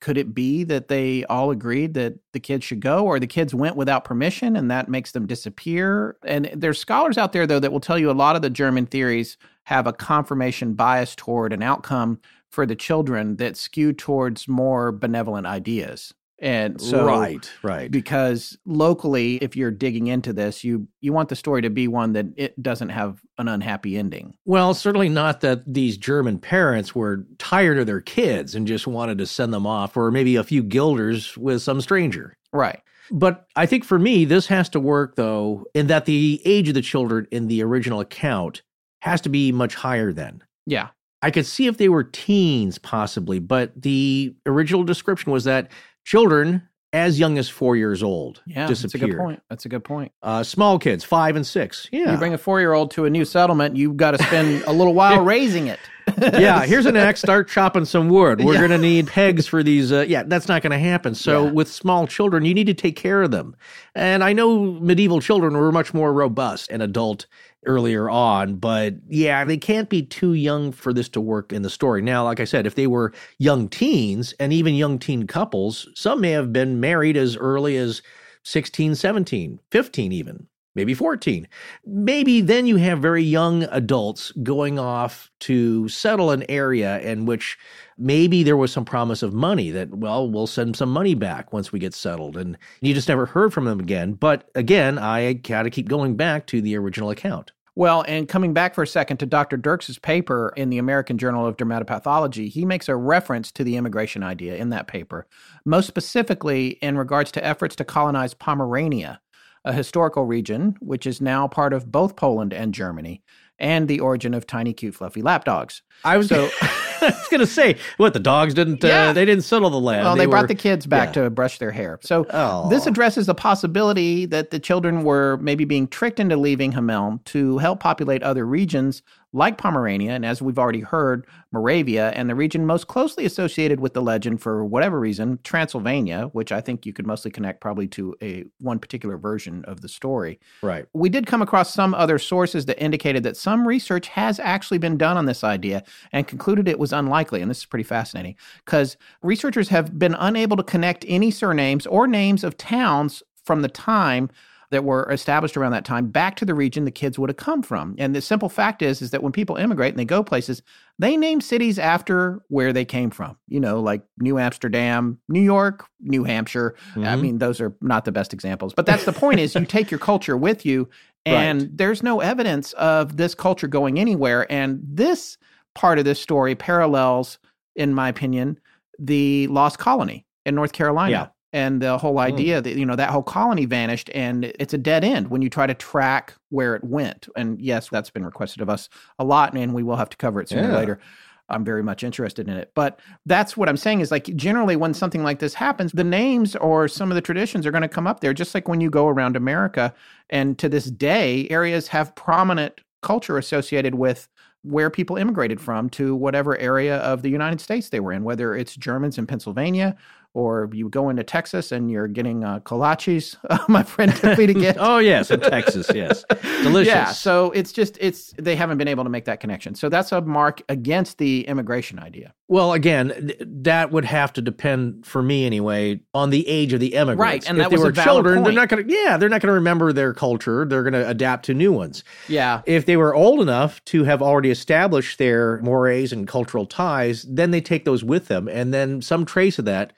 Could it be that they all agreed that the kids should go, or the kids went without permission and that makes them disappear? And there's scholars out there, though, that will tell you a lot of the German theories have a confirmation bias toward an outcome for the children that skew towards more benevolent ideas. And so, right, right. because locally, if you're digging into this, you you want the story to be one that it doesn't have an unhappy ending. Well, certainly not that these German parents were tired of their kids and just wanted to send them off, or maybe a few guilders with some stranger. Right. But I think for me, this has to work, though, in that the age of the children in the original account has to be much higher then. Yeah. I could see if they were teens, possibly, but the original description was that children as young as four years old Yeah. That's a good point. That's a good point. Uh, small kids, five and six. Yeah. You bring a four year old to a new settlement, you've got to spend a little while raising it. yeah, here's an axe. Start chopping some wood. We're Yeah. going to need pegs for these. Uh, yeah, that's not going to happen. So, Yeah. with small children, you need to take care of them. And I know medieval children were much more robust and adult earlier on, but yeah, they can't be too young for this to work in the story. Now, like I said, if they were young teens and even young teen couples, some may have been married as early as 16, 17, 15, even. Maybe 14. Maybe then you have very young adults going off to settle an area in which maybe there was some promise of money that, well, we'll send some money back once we get settled. And you just never heard from them again. But again, I got to keep going back to the original account. Well, and coming back for a second to Dr. Dirckx's paper in the American Journal of Dermatopathology, he makes a reference to the immigration idea in that paper, most specifically in regards to efforts to colonize Pomerania. a historical region which is now part of both Poland and Germany, and the origin of tiny, cute, fluffy lapdogs. I was So- I was gonna say what the dogs didn't. Yeah. Uh, they didn't settle the land. Well, they, brought were- the kids back yeah. to brush their hair. So Oh. this addresses the possibility that the children were maybe being tricked into leaving Hameln to help populate other regions like Pomerania, and as we've already heard, Moravia, and the region most closely associated with the legend for whatever reason, Transylvania, which I think you could mostly connect probably to a one particular version of the story. right. We did come across some other sources that indicated that some research has actually been done on this idea and concluded it was unlikely. And this is pretty fascinating because researchers have been unable to connect any surnames or names of towns from the time that were established around that time back to the region the kids would have come from. And the simple fact is is that when people immigrate and they go places, they name cities after where they came from. You know, like New Amsterdam, New York, New Hampshire. I Mhm. mean, those are not the best examples, but that's the point is you take your culture with you and Right. there's no evidence of this culture going anywhere and this part of this story parallels in my opinion the lost colony in North Carolina. Yeah. And the whole hmm. idea that, you know, that whole colony vanished and it's a dead end when you try to track where it went. And yes, that's been requested of us a lot and we will have to cover it sooner or later. I'm very much interested in it. But that's what I'm saying is like generally when something like this happens, the names or some of the traditions are going to come up there, just like when you go around America. And to this day, areas have prominent culture associated with where people immigrated from to whatever area of the United States they were in, whether it's Germans in Pennsylvania or you go into Texas and you're getting uh, kolaches. my friend took me to get. Oh yes, in Texas. Yes, delicious. Yeah, so it's just it's they haven't been able to make that connection. So that's a mark against the immigration idea. Well, again, th- that would have to depend, for me anyway, on the age of the immigrants. Right, and if that they was were children, they're not going to. Yeah, they're not going to remember their culture. They're going to adapt to new ones. Yeah. If they were old enough to have already established their mores and cultural ties, then they take those with them, and then some trace of that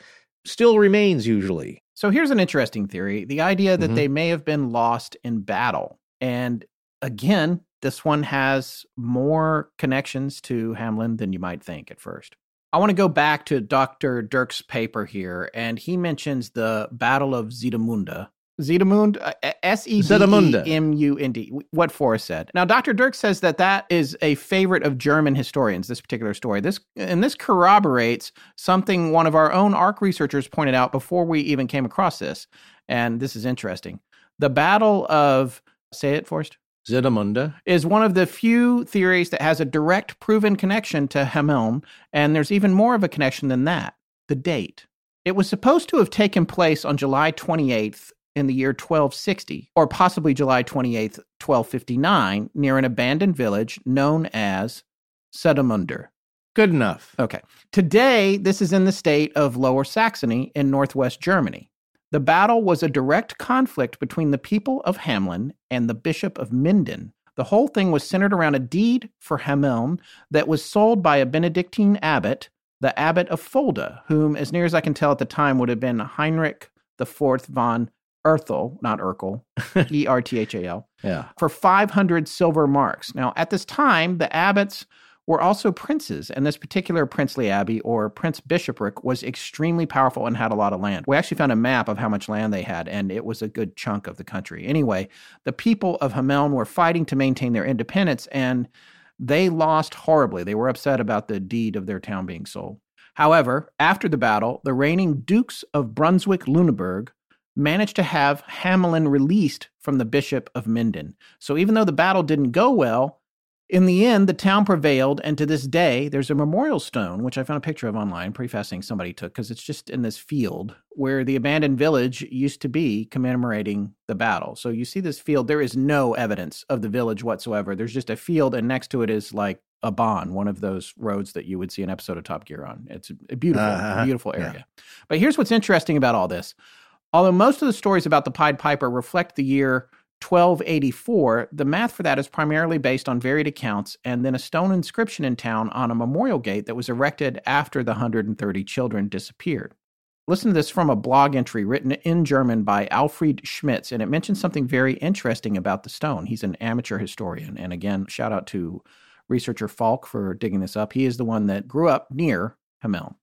still remains usually. So here's an interesting theory the idea that Mhm. they may have been lost in battle. And again, this one has more connections to Hamlin than you might think at first. I want to go back to Dr. Dirckx's paper here, and he mentions the Battle of Zetamunda. Zetamund, uh, S E D M U N D, what Forrest said. Now, Dr. Dirckx says that that is a favorite of German historians, this particular story. This And this corroborates something one of our own ARC researchers pointed out before we even came across this. And this is interesting. The Battle of, say it, Forrest? Zetamunda. is one of the few theories that has a direct proven connection to Hameln, and there's even more of a connection than that the date. It was supposed to have taken place on July 28th in the year 1260, or possibly July 28, 1259, near an abandoned village known as Sedamunder. Good enough. Okay. Today, this is in the state of Lower Saxony in northwest Germany. The battle was a direct conflict between the people of Hamlin and the Bishop of Minden. The whole thing was centered around a deed for Hameln that was sold by a Benedictine abbot, the abbot of Fulda, whom, as near as I can tell at the time, would have been Heinrich IV von Erthal, not Urkel, E R T H A L Yeah. for 500 silver marks. Now, at this time, the abbots were also princes, and this particular princely abbey or prince bishopric was extremely powerful and had a lot of land. We actually found a map of how much land they had, and it was a good chunk of the country. Anyway, the people of Hameln were fighting to maintain their independence, and they lost horribly. They were upset about the deed of their town being sold. However, after the battle, the reigning dukes of Brunswick Luneburg managed to have Hamelin released from the Bishop of Minden. So even though the battle didn't go well, in the end, the town prevailed, and to this day, there's a memorial stone, which I found a picture of online, pretty fascinating, somebody took, because it's just in this field where the abandoned village used to be commemorating the battle. So you see this field, there is no evidence of the village whatsoever. There's just a field, and next to it is like a Bon, one of those roads that you would see an episode of Top Gear on. It's a beautiful, Uh-huh. beautiful Yeah. area. But here's what's interesting about all this. Although most of the stories about the Pied Piper reflect the year 1284, the math for that is primarily based on varied accounts and then a stone inscription in town on a memorial gate that was erected after the 130 children disappeared. Listen to this from a blog entry written in German by Alfred Schmitz, and it mentions something very interesting about the stone. He's an amateur historian. And again, shout out to researcher Falk for digging this up. He is the one that grew up near Hameln.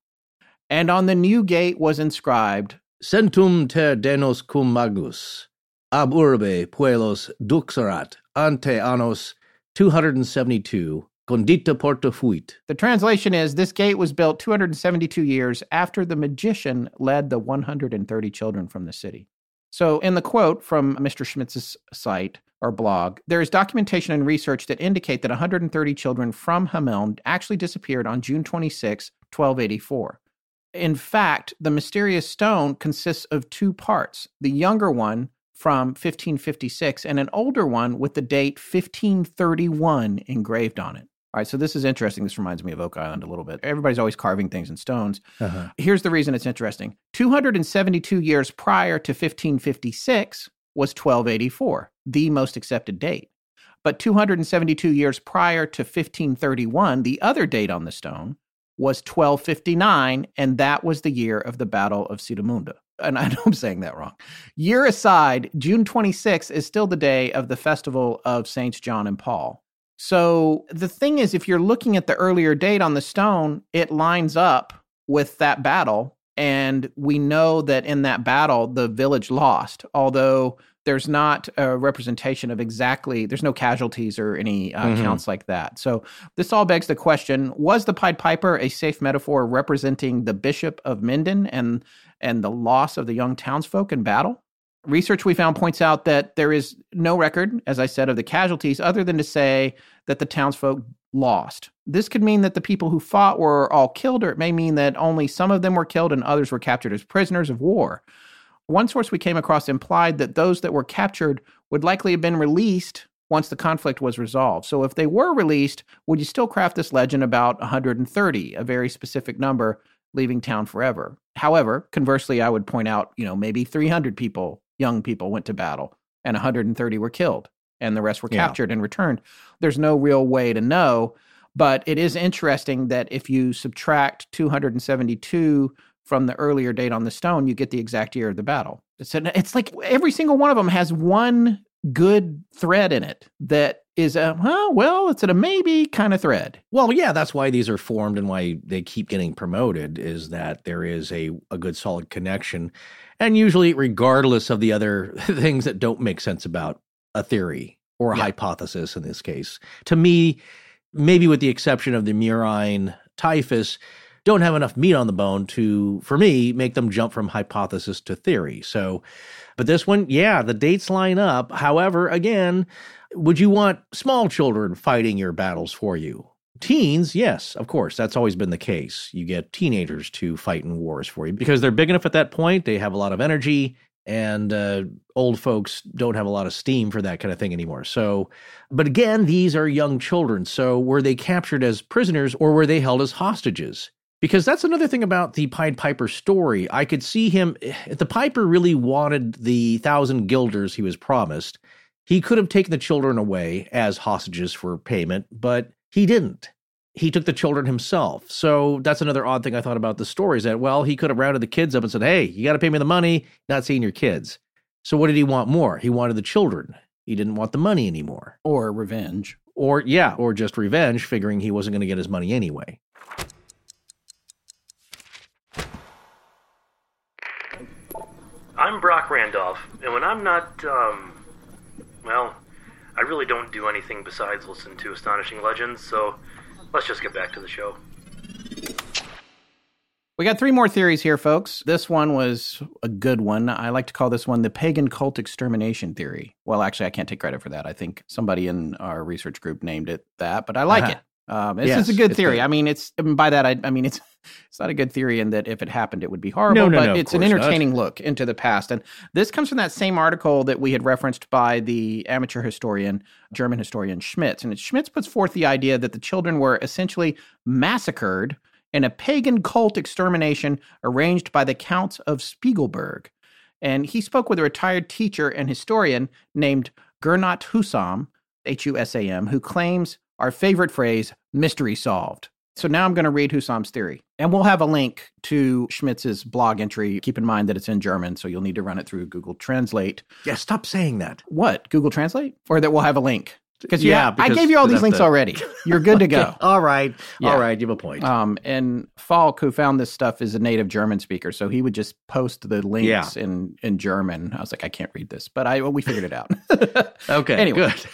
And on the new gate was inscribed Centum ter denos cum magus. ab urbe puellos duxerat ante annos 272 condita porta fuit. The translation is this gate was built 272 years after the magician led the 130 children from the city. So, in the quote from Mr. Schmitz's site or blog, there is documentation and research that indicate that 130 children from Hameln actually disappeared on June 26, 1284. In fact, the mysterious stone consists of two parts the younger one from 1556 and an older one with the date 1531 engraved on it. All right, so this is interesting. This reminds me of Oak Island a little bit. Everybody's always carving things in stones. Uh-huh. Here's the reason it's interesting 272 years prior to 1556 was 1284, the most accepted date. But 272 years prior to 1531, the other date on the stone, was 1259, and that was the year of the Battle of Sudamunda. And I know I'm saying that wrong. Year aside, June 26th is still the day of the festival of Saints John and Paul. So the thing is, if you're looking at the earlier date on the stone, it lines up with that battle. And we know that in that battle, the village lost, although there's not a representation of exactly, there's no casualties or any uh, Mhm. counts like that. So this all begs the question was the Pied Piper a safe metaphor representing the Bishop of Minden and, and the loss of the young townsfolk in battle? Research we found points out that there is no record, as I said, of the casualties other than to say that the townsfolk lost. This could mean that the people who fought were all killed, or it may mean that only some of them were killed and others were captured as prisoners of war. One source we came across implied that those that were captured would likely have been released once the conflict was resolved. So, if they were released, would you still craft this legend about 130, a very specific number, leaving town forever? However, conversely, I would point out, you know, maybe 300 people, young people, went to battle and 130 were killed and the rest were Yeah. captured and returned. There's no real way to know. But it is interesting that if you subtract 272 from the earlier date on the stone, you get the exact year of the battle. It's, an, it's like every single one of them has one good thread in it that is a, well, well, it's a maybe kind of thread. Well, yeah, that's why these are formed and why they keep getting promoted is that there is a, a good solid connection. And usually, regardless of the other things that don't make sense about a theory or a Yeah. hypothesis in this case, to me, maybe with the exception of the murine typhus, don't have enough meat on the bone to, for me, make them jump from hypothesis to theory. So, but this one, yeah, the dates line up. However, again, would you want small children fighting your battles for you? Teens, yes, of course. That's always been the case. You get teenagers to fight in wars for you because they're big enough at that point. They have a lot of energy, and uh, old folks don't have a lot of steam for that kind of thing anymore. So, but again, these are young children. So, were they captured as prisoners or were they held as hostages? Because that's another thing about the Pied Piper story. I could see him, if the Piper really wanted the thousand guilders he was promised, he could have taken the children away as hostages for payment, but he didn't. He took the children himself. So that's another odd thing I thought about the story is that, well, he could have rounded the kids up and said, hey, you got to pay me the money, not seeing your kids. So what did he want more? He wanted the children. He didn't want the money anymore. Or revenge. Or, yeah, or just revenge, figuring he wasn't going to get his money anyway. I'm Brock Randolph, and when I'm not, um, well, I really don't do anything besides listen to Astonishing Legends, so let's just get back to the show. We got three more theories here, folks. This one was a good one. I like to call this one the pagan cult extermination theory. Well, actually, I can't take credit for that. I think somebody in our research group named it that, but I like Uh-huh. it. Um, this Yes, is a good theory. I mean, it's by that I, I mean it's it's not a good theory in that if it happened, it would be horrible. No, no, but no, it's an course not. entertaining look into the past, and this comes from that same article that we had referenced by the amateur historian, German historian Schmitz. And Schmitz puts forth the idea that the children were essentially massacred in a pagan cult extermination arranged by the Counts of Spiegelberg. And he spoke with a retired teacher and historian named Gernot Husam, H U S A M, who claims our favorite phrase, mystery solved. So now I'm going to read Husam's theory. And we'll have a link to Schmitz's blog entry. Keep in mind that it's in German, so you'll need to run it through Google Translate. Yeah, stop saying that. What? Google Translate? Or that we'll have a link? Because Yeah, I because gave you all these links already. You're good to go. Okay, All right. Yeah. All right. You have a point. Um, and Falk, who found this stuff, is a native German speaker, so he would just post the links Yeah. in in German. I was like, I can't read this, but I well, we figured it out. okay. anyway. Good.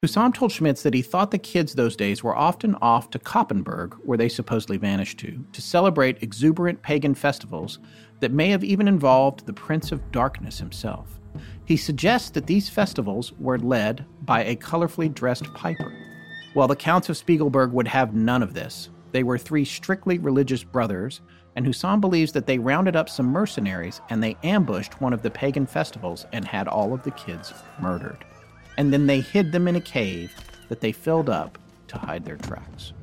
Husam told Schmitz that he thought the kids those days were often off to Koppenberg, where they supposedly vanished to, to celebrate exuberant pagan festivals that may have even involved the Prince of Darkness himself. He suggests that these festivals were led by a colorfully dressed piper. While the Counts of Spiegelberg would have none of this, they were three strictly religious brothers, and Husam believes that they rounded up some mercenaries and they ambushed one of the pagan festivals and had all of the kids murdered and then they hid them in a cave that they filled up to hide their tracks.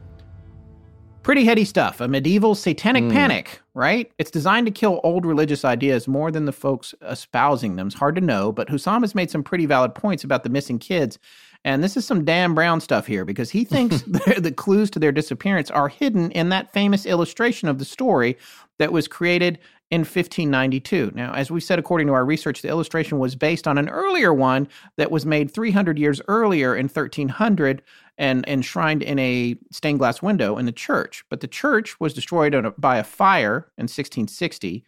Pretty heady stuff. A medieval satanic hmm. panic, right? It's designed to kill old religious ideas more than the folks espousing them. It's hard to know, but Husam has made some pretty valid points about the missing kids. And this is some Dan Brown stuff here because he thinks the the clues to their disappearance are hidden in that famous illustration of the story that was created in 1592. Now, as we said, according to our research, the illustration was based on an earlier one that was made 300 years earlier in 1300 and enshrined in a stained glass window in the church. But the church was destroyed a- by a fire in 1660.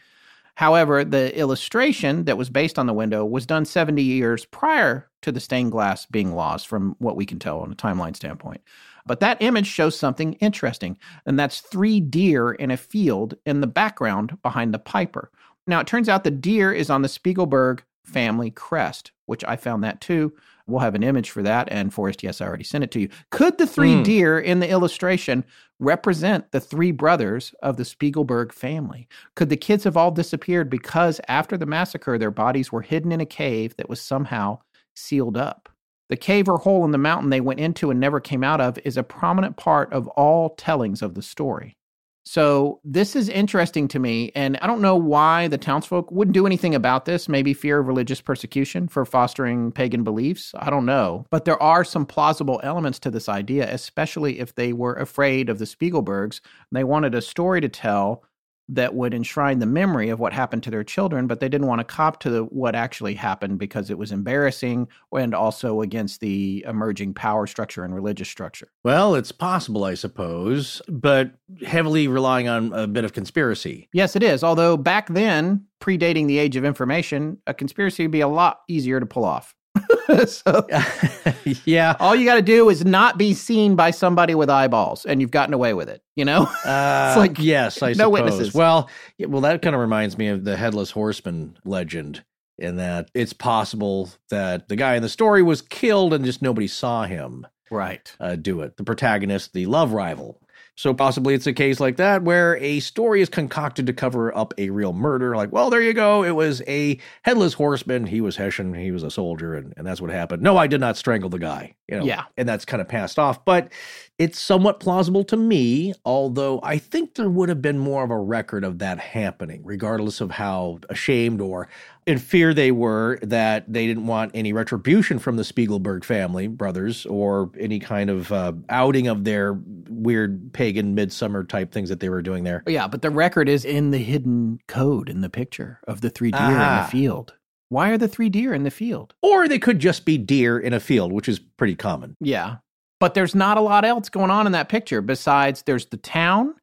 However, the illustration that was based on the window was done 70 years prior to the stained glass being lost, from what we can tell on a timeline standpoint. But that image shows something interesting, and that's three deer in a field in the background behind the piper. Now, it turns out the deer is on the Spiegelberg family crest, which I found that too. We'll have an image for that. And Forrest, yes, I already sent it to you. Could the three Hmm. deer in the illustration represent the three brothers of the Spiegelberg family? Could the kids have all disappeared because after the massacre, their bodies were hidden in a cave that was somehow sealed up? The cave or hole in the mountain they went into and never came out of is a prominent part of all tellings of the story. So this is interesting to me, and I don't know why the townsfolk wouldn't do anything about this. Maybe fear of religious persecution for fostering pagan beliefs. I don't know, but there are some plausible elements to this idea, especially if they were afraid of the Spiegelbergs. And they wanted a story to tell that would enshrine the memory of what happened to their children, but they didn't want to cop to the, what actually happened because it was embarrassing and also against the emerging power structure and religious structure. Well, it's possible, I suppose, but heavily relying on a bit of conspiracy. Yes, it is. Although back then, predating the age of information, a conspiracy would be a lot easier to pull off. so yeah. all you got to do is not be seen by somebody with eyeballs, and you've gotten away with it. You know? Uh, like yes, I no suppose. witnesses. Well, yeah, well, that kind of reminds me of the headless horseman legend. In that it's possible that the guy in the story was killed and just nobody saw him right. uh, do it. The protagonist, the love rival. So possibly it's a case like that where a story is concocted to cover up a real murder. Like, well, there you go. It was a headless horseman. He was Hessian. He was a soldier, and, and that's what happened. No, I did not strangle the guy. You know, Yeah. and that's kind of passed off. But it's somewhat plausible to me, although I think there would have been more of a record of that happening, regardless of how ashamed or in fear they were that they didn't want any retribution from the Spiegelberg family brothers or any kind of uh, outing of their weird pagan midsummer type things that they were doing there. Yeah, but the record is in the hidden code in the picture of the three deer in Ah. the field. Why are the three deer in the field? Or they could just be deer in a field, which is pretty common. Yeah. But there's not a lot else going on in that picture besides there's the town,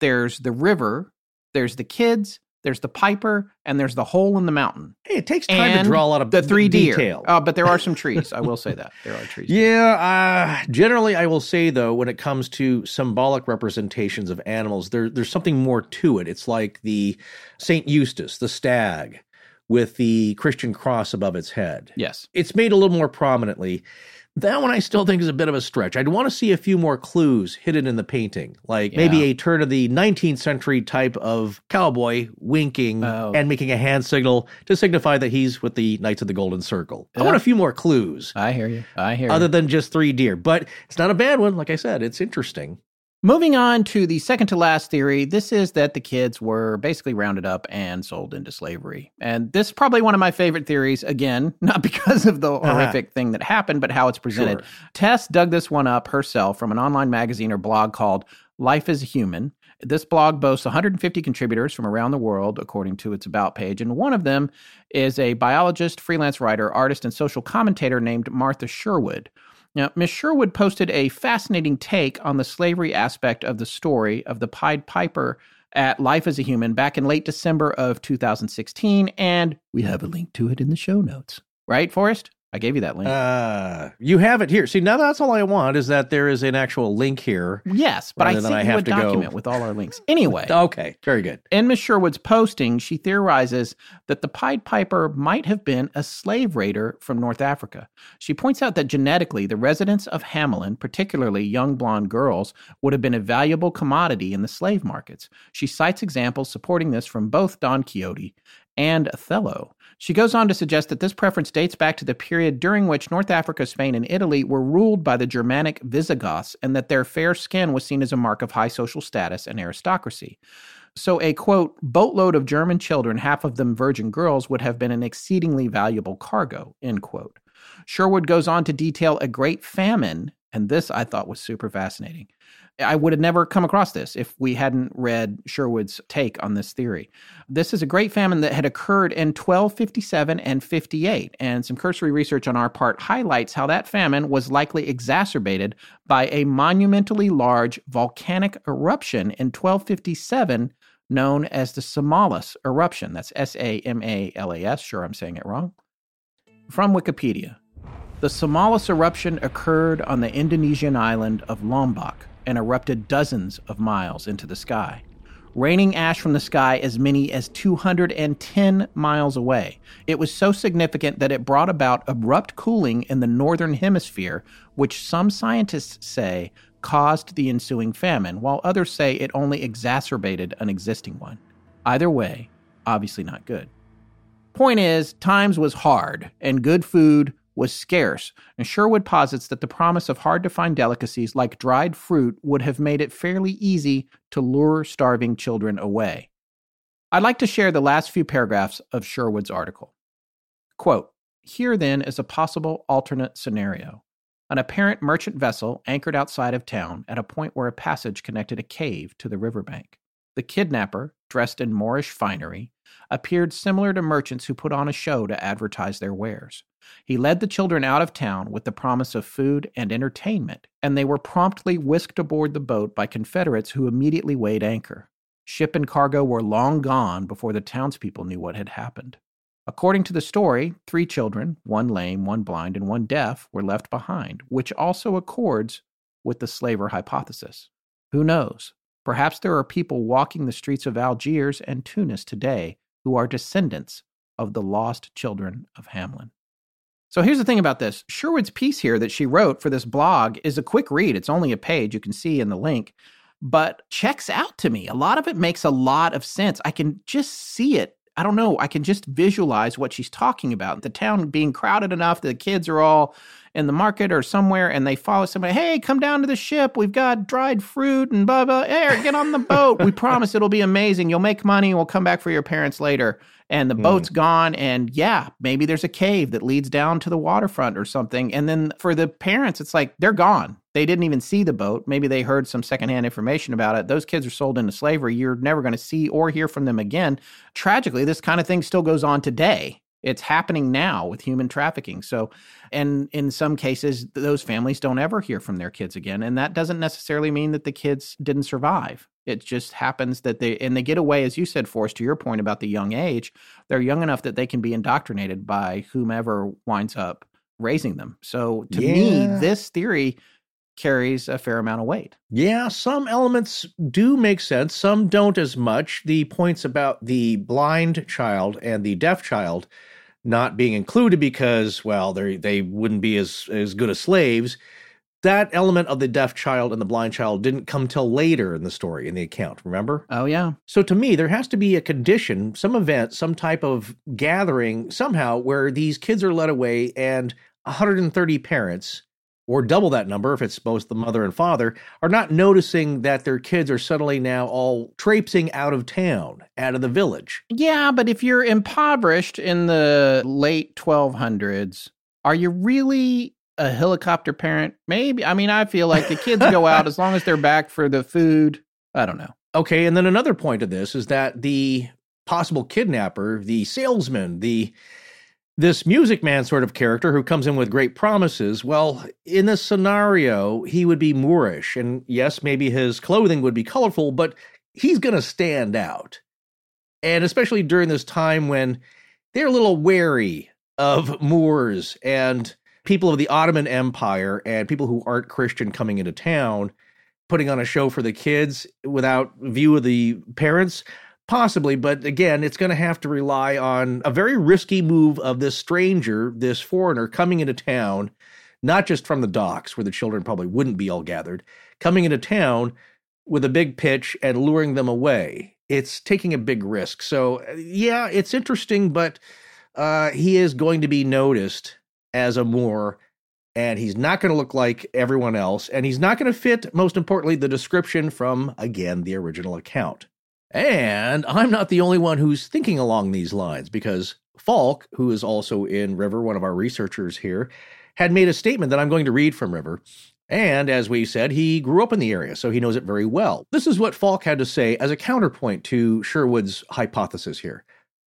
there's the river, there's the kids, there's the piper, and there's the hole in the mountain. Hey, it takes time to draw a lot of The three deer. detail. Uh, but there are some trees. I will say that. There are trees. Yeah, uh, generally, I will say though, when it comes to symbolic representations of animals, there, there's something more to it. It's like the Saint Eustace, the stag, with the Christian cross above its head. Yes. It's made a little more prominently. That one I still think is a bit of a stretch. I'd want to see a few more clues hidden in the painting, like maybe a turn of the 19th century type of cowboy winking Oh. and making a hand signal to signify that he's with the Knights of the Golden Circle. I want a few more clues I hear you. I hear you. other you. than just three deer. But it's not a bad one. Like I said, it's interesting. Moving on to the second to last theory, this is that the kids were basically rounded up and sold into slavery. And this is probably one of my favorite theories, again, not because of the uh-huh. horrific thing that happened, but how it's presented. Sure. Tess dug this one up herself from an online magazine or blog called Life as a Human. This blog boasts 150 contributors from around the world, according to its About page. And one of them is a biologist, freelance writer, artist, and social commentator named Martha Sherwood. Now, Miss Sherwood posted a fascinating take on the slavery aspect of the story of the Pied Piper at Life as a Human back in late December of 2016, and we have a link to it in the show notes. Right, Forrest? I gave you that link. Uh, you have it here. See, now that's all I want is that there is an actual link here. yes, but I sent I you have a to go- document with all our links. Anyway, Okay, very good. in Miss Sherwood's posting, she theorizes that the Pied Piper might have been a slave raider from North Africa. She points out that genetically, the residents of Hamelin, particularly young blonde girls, would have been a valuable commodity in the slave markets. She cites examples supporting this from both Don Quixote and Othello. She goes on to suggest that this preference dates back to the period during which North Africa, Spain, and Italy were ruled by the Germanic Visigoths, and that their fair skin was seen as a mark of high social status and aristocracy. So, a quote, boatload of German children, half of them virgin girls, would have been an exceedingly valuable cargo, end quote. Sherwood goes on to detail a great famine, and this I thought was super fascinating. I would have never come across this if we hadn't read Sherwood's take on this theory. This is a great famine that had occurred in 1257 and 58, and some cursory research on our part highlights how that famine was likely exacerbated by a monumentally large volcanic eruption in 1257 known as the Samalas eruption. That's S A M A L A S. Sure, I'm saying it wrong. From Wikipedia The Samalas eruption occurred on the Indonesian island of Lombok and erupted dozens of miles into the sky, raining ash from the sky as many as 210 miles away. It was so significant that it brought about abrupt cooling in the northern hemisphere, which some scientists say caused the ensuing famine, while others say it only exacerbated an existing one. Either way, obviously not good. Point is, times was hard, and good food was scarce, and Sherwood posits that the promise of hard to find delicacies like dried fruit would have made it fairly easy to lure starving children away. I'd like to share the last few paragraphs of Sherwood's article. Quote Here then is a possible alternate scenario. An apparent merchant vessel anchored outside of town at a point where a passage connected a cave to the riverbank. The kidnapper, dressed in Moorish finery, appeared similar to merchants who put on a show to advertise their wares. He led the children out of town with the promise of food and entertainment, and they were promptly whisked aboard the boat by Confederates who immediately weighed anchor. Ship and cargo were long gone before the townspeople knew what had happened. According to the story, three children, one lame, one blind, and one deaf, were left behind, which also accords with the slaver hypothesis. Who knows? Perhaps there are people walking the streets of Algiers and Tunis today who are descendants of the lost children of Hamlin. So here's the thing about this Sherwood's piece here that she wrote for this blog is a quick read. It's only a page, you can see in the link, but checks out to me. A lot of it makes a lot of sense. I can just see it. I don't know. I can just visualize what she's talking about. The town being crowded enough the kids are all in the market or somewhere and they follow somebody, hey, come down to the ship. We've got dried fruit and blah, blah. Hey, get on the boat. We promise it'll be amazing. You'll make money we'll come back for your parents later. And the hmm. boat's gone. And yeah, maybe there's a cave that leads down to the waterfront or something. And then for the parents, it's like they're gone. They didn't even see the boat. Maybe they heard some secondhand information about it. Those kids are sold into slavery. You're never going to see or hear from them again. Tragically, this kind of thing still goes on today. It's happening now with human trafficking. So, and in some cases, those families don't ever hear from their kids again. And that doesn't necessarily mean that the kids didn't survive. It just happens that they, and they get away, as you said, Forrest, to your point about the young age, they're young enough that they can be indoctrinated by whomever winds up raising them. So, to me, this theory carries a fair amount of weight. Yeah, some elements do make sense, some don't as much. The points about the blind child and the deaf child not being included because, well, they they wouldn't be as as good as slaves. That element of the deaf child and the blind child didn't come till later in the story in the account. Remember? Oh, yeah. So to me, there has to be a condition, some event, some type of gathering somehow where these kids are led away and 130 parents, or double that number if it's both the mother and father, are not noticing that their kids are suddenly now all traipsing out of town, out of the village. Yeah, but if you're impoverished in the late 1200s, are you really a helicopter parent? Maybe. I mean, I feel like the kids go out as long as they're back for the food. I don't know. Okay, and then another point of this is that the possible kidnapper, the salesman, the this music man sort of character who comes in with great promises, well, in this scenario, he would be Moorish. And yes, maybe his clothing would be colorful, but he's going to stand out. And especially during this time when they're a little wary of Moors and people of the Ottoman Empire and people who aren't Christian coming into town, putting on a show for the kids without view of the parents. Possibly, but again, it's going to have to rely on a very risky move of this stranger, this foreigner coming into town, not just from the docks where the children probably wouldn't be all gathered, coming into town with a big pitch and luring them away. It's taking a big risk. So, yeah, it's interesting, but uh, he is going to be noticed as a Moor, and he's not going to look like everyone else, and he's not going to fit, most importantly, the description from, again, the original account. And I'm not the only one who's thinking along these lines because Falk, who is also in River, one of our researchers here, had made a statement that I'm going to read from River. And as we said, he grew up in the area, so he knows it very well. This is what Falk had to say as a counterpoint to Sherwood's hypothesis here.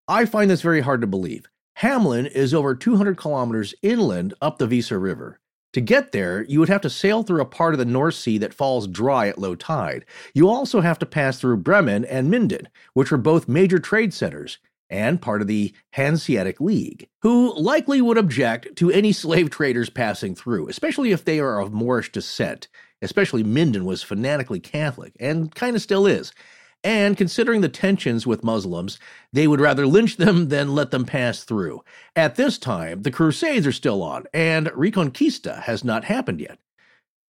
I find this very hard to believe. Hamlin is over 200 kilometers inland up the Weser River. To get there, you would have to sail through a part of the North Sea that falls dry at low tide. You also have to pass through Bremen and Minden, which are both major trade centers and part of the Hanseatic League, who likely would object to any slave traders passing through, especially if they are of Moorish descent. Especially Minden was fanatically Catholic, and kind of still is. And considering the tensions with Muslims, they would rather lynch them than let them pass through. At this time, the Crusades are still on, and Reconquista has not happened yet.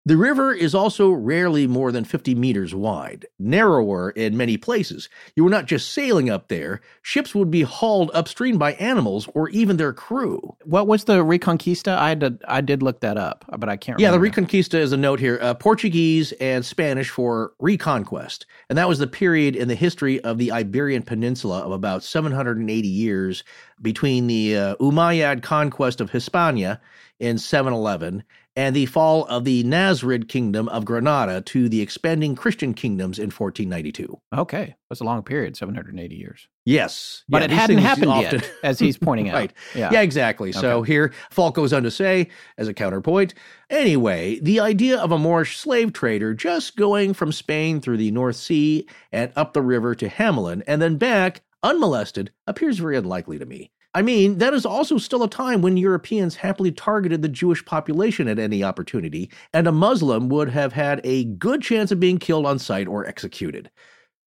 The river is also rarely more than 50 meters wide, narrower in many places. You were not just sailing up there, ships would be hauled upstream by animals or even their crew. What was the Reconquista? I did, I did look that up, but I can't Yeah, the. Reconquista is a note here uh, Portuguese and Spanish for reconquest. And that was the period in the history of the Iberian Peninsula of about 780 years between the uh, Umayyad conquest of Hispania in 711 and the fall of the Nasrid kingdom of Granada to the expanding Christian kingdoms in 1492. Okay, that's a long period, 780 years. Yes. But Yeah, it hadn't happened often- yet, as he's pointing out. Right. Yeah. Yeah, exactly. So here, Falk goes on to say, as a counterpoint, anyway, the idea of a Moorish slave trader just going from Spain through the North Sea and up the river to Hamelin and then back unmolested appears very unlikely to me. I mean, that is also still a time when Europeans happily targeted the Jewish population at any opportunity, and a Muslim would have had a good chance of being killed on sight or executed.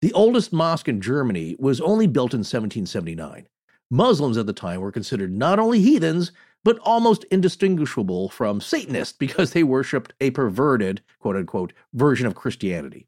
The oldest mosque in Germany was only built in 1779. Muslims at the time were considered not only heathens, but almost indistinguishable from Satanists because they worshiped a perverted, quote unquote, version of Christianity.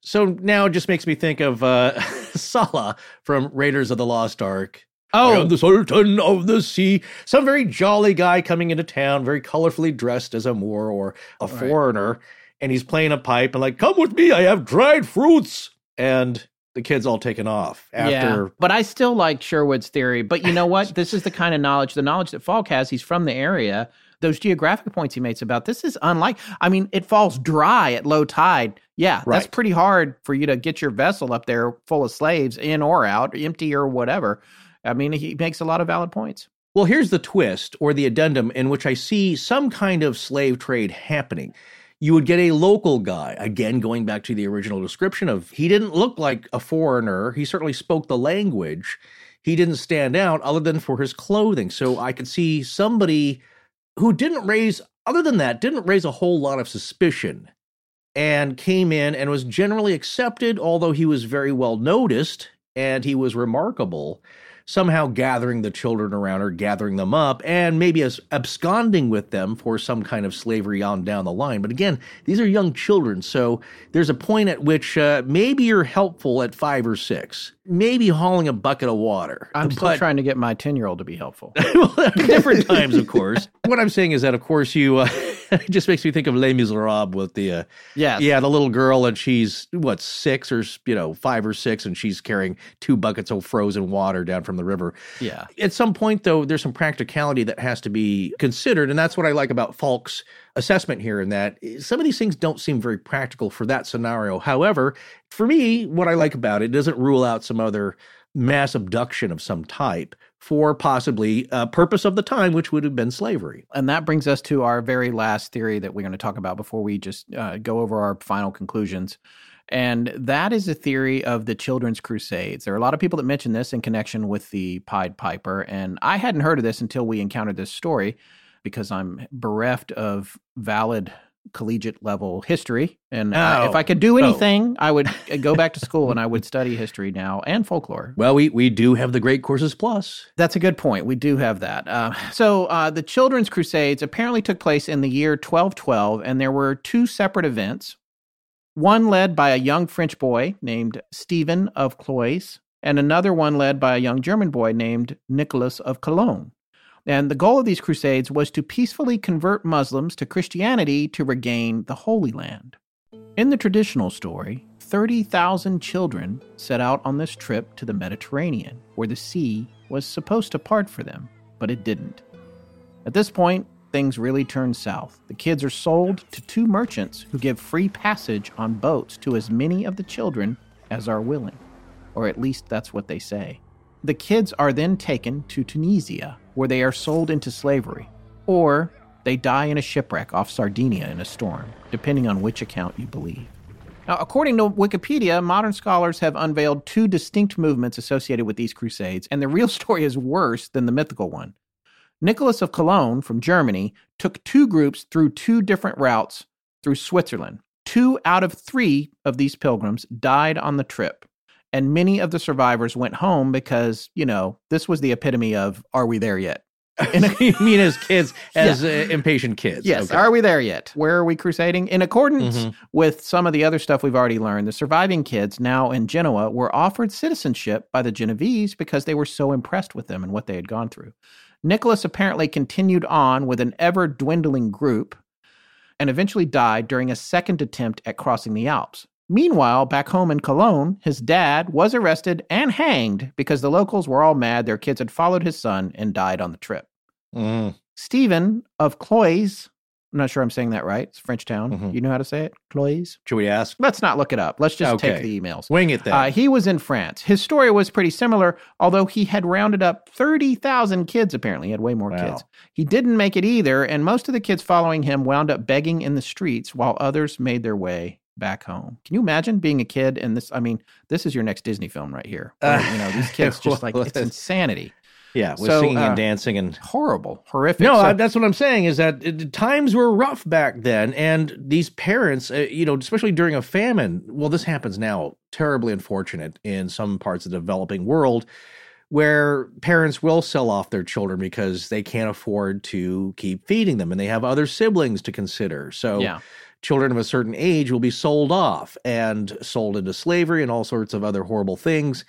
So now it just makes me think of uh, Sallah from Raiders of the Lost Ark. Oh, the Sultan of the Sea. Some very jolly guy coming into town, very colorfully dressed as a Moor or a Right. foreigner, and he's playing a pipe and like, "Come with me, I have dried fruits." And the kid's all taken off after. yeah. But I still like Sherwood's theory. But you know what? this is the kind of knowledge, the knowledge that Falk has. He's from the area. Those geographic points he makes about this is unlike. I mean, it falls dry at low tide. Yeah, that's pretty hard for you to get your vessel up there full of slaves, in or out, empty or whatever. I mean, he makes a lot of valid points. Well, here's the twist or the addendum in which I see some kind of slave trade happening. You would get a local guy, again, going back to the original description of he didn't look like a foreigner. He certainly spoke the language. He didn't stand out other than for his clothing. So I could see somebody who didn't raise, other than that, didn't raise a whole lot of suspicion and came in and was generally accepted, although he was very well noticed and he was remarkable somehow gathering the children around her, gathering them up, and maybe as absconding with them for some kind of slavery on down the line. But again, these are young children, so there's a point at which uh, maybe you're helpful at five or six, maybe hauling a bucket of water. I'm still But- trying to get my 10 year old to be helpful. well, different times, of course. What I'm saying is that, of course, you uh, it just makes me think of Les Miserables with the uh, Yes. yeah, the little girl, and she's what six or you know five or six, and she's carrying two buckets of frozen water down from the river. Yeah. At some point, though, there's some practicality that has to be considered, and that's what I like about Falk's assessment here. In that some of these things don't seem very practical for that scenario. However, for me, what I like about it doesn't rule out some other mass abduction of some type for possibly a purpose of the time, which would have been slavery. And that brings us to our very last theory that we're going to talk about before we just uh, go over our final conclusions. And that is a theory of the Children's Crusades. There are a lot of people that mention this in connection with the Pied Piper. And I hadn't heard of this until we encountered this story because I'm bereft of valid collegiate level history. And uh, if Oh. I could do Oh. anything, I would go back to school and I would study history now and folklore. Well, we, we do have the Great Courses Plus. That's a good point. We do have that. Uh, so, uh, the Children's Crusades apparently took place in the year 1212, and there were two separate events. One led by a young French boy named Stephen of Cloyes, and another one led by a young German boy named Nicholas of Cologne. And the goal of these crusades was to peacefully convert Muslims to Christianity to regain the Holy Land. In the traditional story, 30,000 children set out on this trip to the Mediterranean, where the sea was supposed to part for them, but it didn't. At this point, things really turn south. The kids are sold to two merchants who give free passage on boats to as many of the children as are willing, or at least that's what they say. The kids are then taken to Tunisia, where they are sold into slavery, or they die in a shipwreck off Sardinia in a storm, depending on which account you believe. Now, according to Wikipedia, modern scholars have unveiled two distinct movements associated with these crusades, and the real story is worse than the mythical one. Nicholas of Cologne from Germany took two groups through two different routes through Switzerland. Two out of three of these pilgrims died on the trip, and many of the survivors went home because, you know, this was the epitome of are we there yet? and you mean as kids, as uh, impatient kids? Yes. Okay. Are we there yet? Where are we crusading? In accordance Mhm. with some of the other stuff we've already learned, the surviving kids now in Genoa were offered citizenship by the Genovese because they were so impressed with them and what they had gone through. Nicholas apparently continued on with an ever dwindling group and eventually died during a second attempt at crossing the Alps. Meanwhile, back home in Cologne, his dad was arrested and hanged because the locals were all mad their kids had followed his son and died on the trip. Mm. Stephen of Cloyes, I'm not sure I'm saying that right. It's a French town. Mhm. You know how to say it? Cloyes? Should we ask? Let's not look it up. Let's just take the emails. Wing it then. Uh, he was in France. His story was pretty similar, although he had rounded up 30,000 kids, apparently. He had way more Wow. kids. He didn't make it either, and most of the kids following him wound up begging in the streets while others made their way back home. Can you imagine being a kid and this? I mean, this is your next Disney film right here. where, you know, these kids just like, it's insanity. Yeah, with so, singing uh, and dancing and Horrible, horrific. No, So- I, that's what I'm saying is that uh, times were rough back then, and these parents, uh, you know, especially during a famine. Well, this happens now, terribly unfortunate in some parts of the developing world, where parents will sell off their children because they can't afford to keep feeding them, and they have other siblings to consider. So, yeah. children of a certain age will be sold off and sold into slavery and all sorts of other horrible things.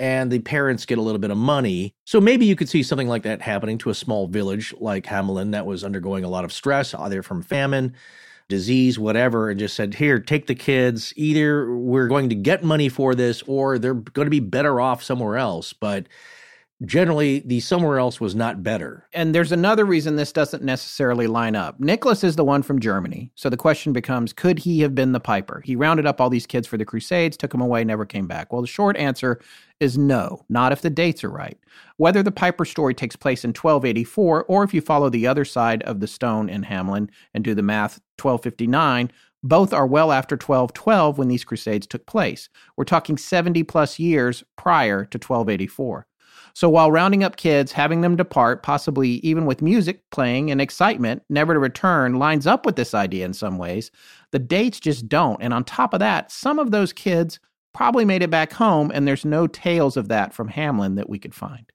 And the parents get a little bit of money. So maybe you could see something like that happening to a small village like Hamelin that was undergoing a lot of stress, uh, either from famine, disease, whatever, and just said, Here, take the kids. Either we're going to get money for this or they're going to be better off somewhere else. But generally, the somewhere else was not better. And there's another reason this doesn't necessarily line up. Nicholas is the one from Germany. So the question becomes could he have been the Piper? He rounded up all these kids for the Crusades, took them away, never came back. Well, the short answer is no, not if the dates are right. Whether the Piper story takes place in 1284 or if you follow the other side of the stone in Hamelin and do the math 1259, both are well after 1212 when these crusades took place. We're talking 70 plus years prior to 1284. So while rounding up kids, having them depart, possibly even with music playing and excitement, never to return, lines up with this idea in some ways, the dates just don't. And on top of that, some of those kids probably made it back home, and there's no tales of that from Hamelin that we could find.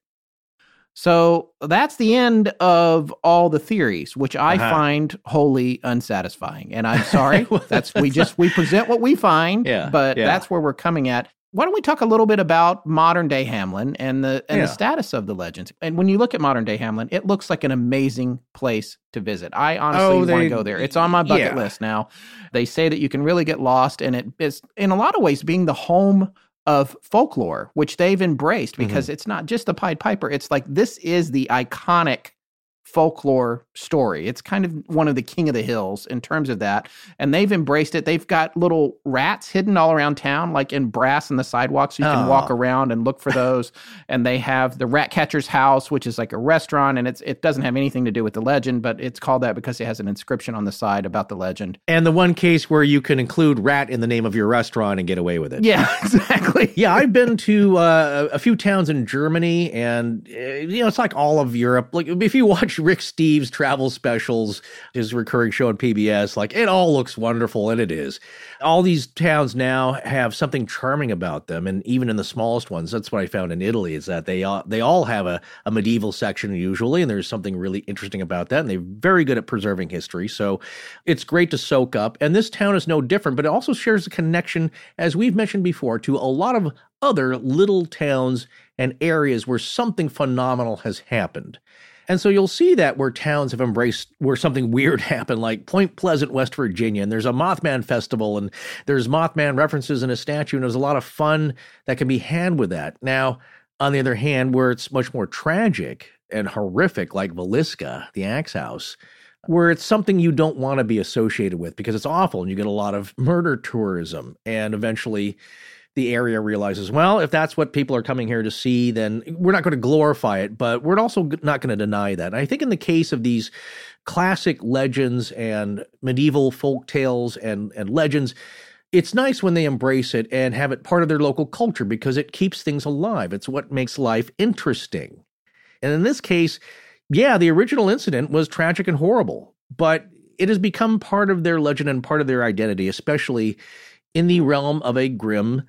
So that's the end of all the theories, which I Uh-huh. find wholly unsatisfying. And I'm sorry. Well, that's we just we present what we find, Yeah, but yeah. that's where we're coming at. Why don't we talk a little bit about modern day Hamelin and the and Yeah. the status of the legends? And when you look at modern day Hamelin, it looks like an amazing place to visit. I honestly Oh, want to go there. It's on my bucket yeah. list now. They say that you can really get lost, and it is in a lot of ways being the home of folklore, which they've embraced Mm-hmm. because it's not just the Pied Piper. It's like this is the iconic folklore story. It's kind of one of the king of the hills in terms of that. And they've embraced it. They've got little rats hidden all around town, like in brass in the sidewalks. So you can Oh. walk around and look for those. and they have the rat catcher's house, which is like a restaurant. And it's it doesn't have anything to do with the legend, but it's called that because it has an inscription on the side about the legend. And the one case where you can include rat in the name of your restaurant and get away with it. Yeah, exactly. Yeah, I've been to uh, a few towns in Germany, and uh, you know it's like all of Europe. Like if you watch Rick Steves' travel specials, his recurring show on PBS, like it all looks wonderful, and it is. All these towns now have something charming about them, and even in the smallest ones, that's what I found in Italy is that they all they all have a, a medieval section usually, and there's something really interesting about that, and they're very good at preserving history. So it's great to soak up, and this town is no different, but it also shares a connection, as we've mentioned before, to a lot of other little towns and areas where something phenomenal has happened. And so you'll see that where towns have embraced where something weird happened, like Point Pleasant, West Virginia, and there's a Mothman festival, and there's Mothman references in a statue, and there's a lot of fun that can be had with that. Now, on the other hand, where it's much more tragic and horrific, like Villisca, the Axe House, where it's something you don't want to be associated with because it's awful and you get a lot of murder tourism. And eventually the area realizes, well, if that's what people are coming here to see, then we're not going to glorify it, but we're also not going to deny that. And I think in the case of these classic legends and medieval folk tales and, and legends, it's nice when they embrace it and have it part of their local culture because it keeps things alive. It's what makes life interesting. And in this case, yeah, the original incident was tragic and horrible, but it has become part of their legend and part of their identity, especially in the realm of a grim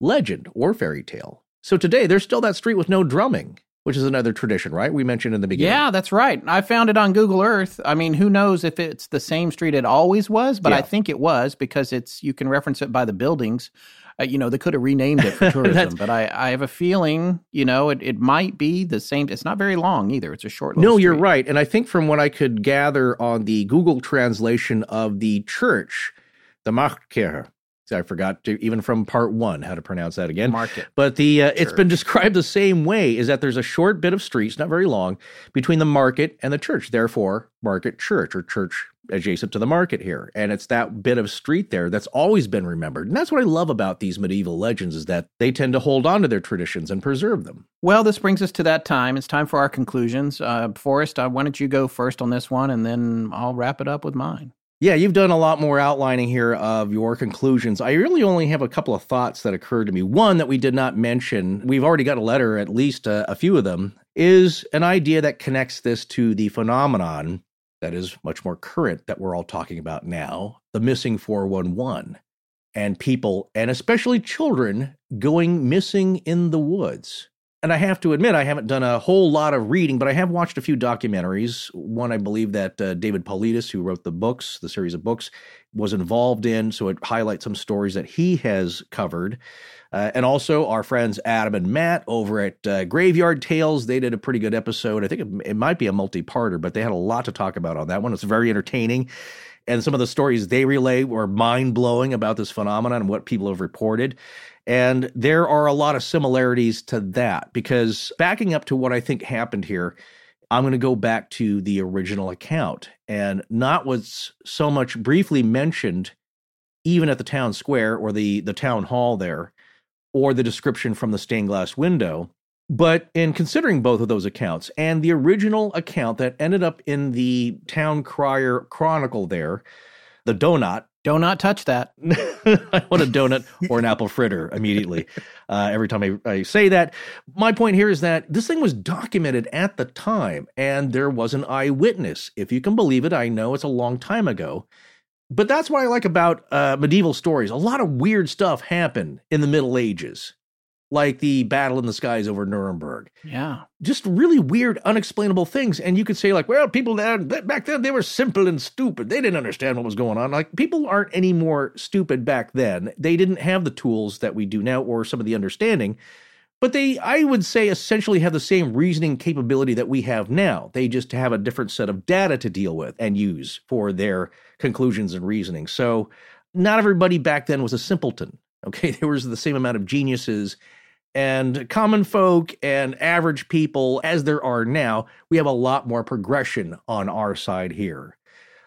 legend or fairy tale. So today, there's still that street with no drumming, which is another tradition, right? We mentioned in the beginning. Yeah, that's right. I found it on Google Earth. I mean, who knows if it's the same street it always was, but I think it was because it's you can reference it by the buildings. Uh, you know, they could have renamed it for tourism, but I, I have a feeling, you know, it, it might be the same. It's not very long either. It's a short. No, little you're right. And I think from what I could gather on the Google translation of the church, the Marktkirche, I forgot to, even from part one how to pronounce that again. Market. But the uh, it's been described the same way is that there's a short bit of streets, not very long, between the market and the church. Therefore, market church or church adjacent to the market here. And it's that bit of street there that's always been remembered. And that's what I love about these medieval legends is that they tend to hold on to their traditions and preserve them. Well, this brings us to that time. It's time for our conclusions. Uh, Forrest, uh, why don't you go first on this one, and then I'll wrap it up with mine. Yeah, you've done a lot more outlining here of your conclusions. I really only have a couple of thoughts that occurred to me. One that we did not mention, we've already got a letter, at least uh, a few of them, is an idea that connects this to the phenomenon that is much more current that we're all talking about now the missing 411 and people, and especially children, going missing in the woods. And I have to admit, I haven't done a whole lot of reading, but I have watched a few documentaries. One, I believe that uh, David Paulides, who wrote the books, the series of books, was involved in. So it highlights some stories that he has covered. Uh, and also our friends Adam and Matt over at uh, Graveyard Tales. They did a pretty good episode. I think it, it might be a multi parter, but they had a lot to talk about on that one. It's very entertaining. And some of the stories they relay were mind blowing about this phenomenon and what people have reported. And there are a lot of similarities to that because backing up to what I think happened here, I'm going to go back to the original account and not what's so much briefly mentioned, even at the town square or the, the town hall there, or the description from the stained glass window. But in considering both of those accounts and the original account that ended up in the town crier chronicle there, the donut, Do not touch that. I want a donut or an apple fritter immediately uh, every time I, I say that. My point here is that this thing was documented at the time, and there was an eyewitness. If you can believe it, I know it's a long time ago. But that's what I like about uh, medieval stories. A lot of weird stuff happened in the Middle Ages, like the battle in the skies over Nuremberg Yeah. just really weird, unexplainable things. And you could say, like, well, people that back then they were simple and stupid. They didn't understand what was going on. Like, people aren't any more stupid back then. They didn't have the tools that we do now or some of the understanding. But they, I would say, essentially have the same reasoning capability that we have now. They just have a different set of data to deal with and use for their conclusions and reasoning. So, not everybody back then was a simpleton. Okay, there was the same amount of geniuses and common folk and average people as there are now, we have a lot more progression on our side here.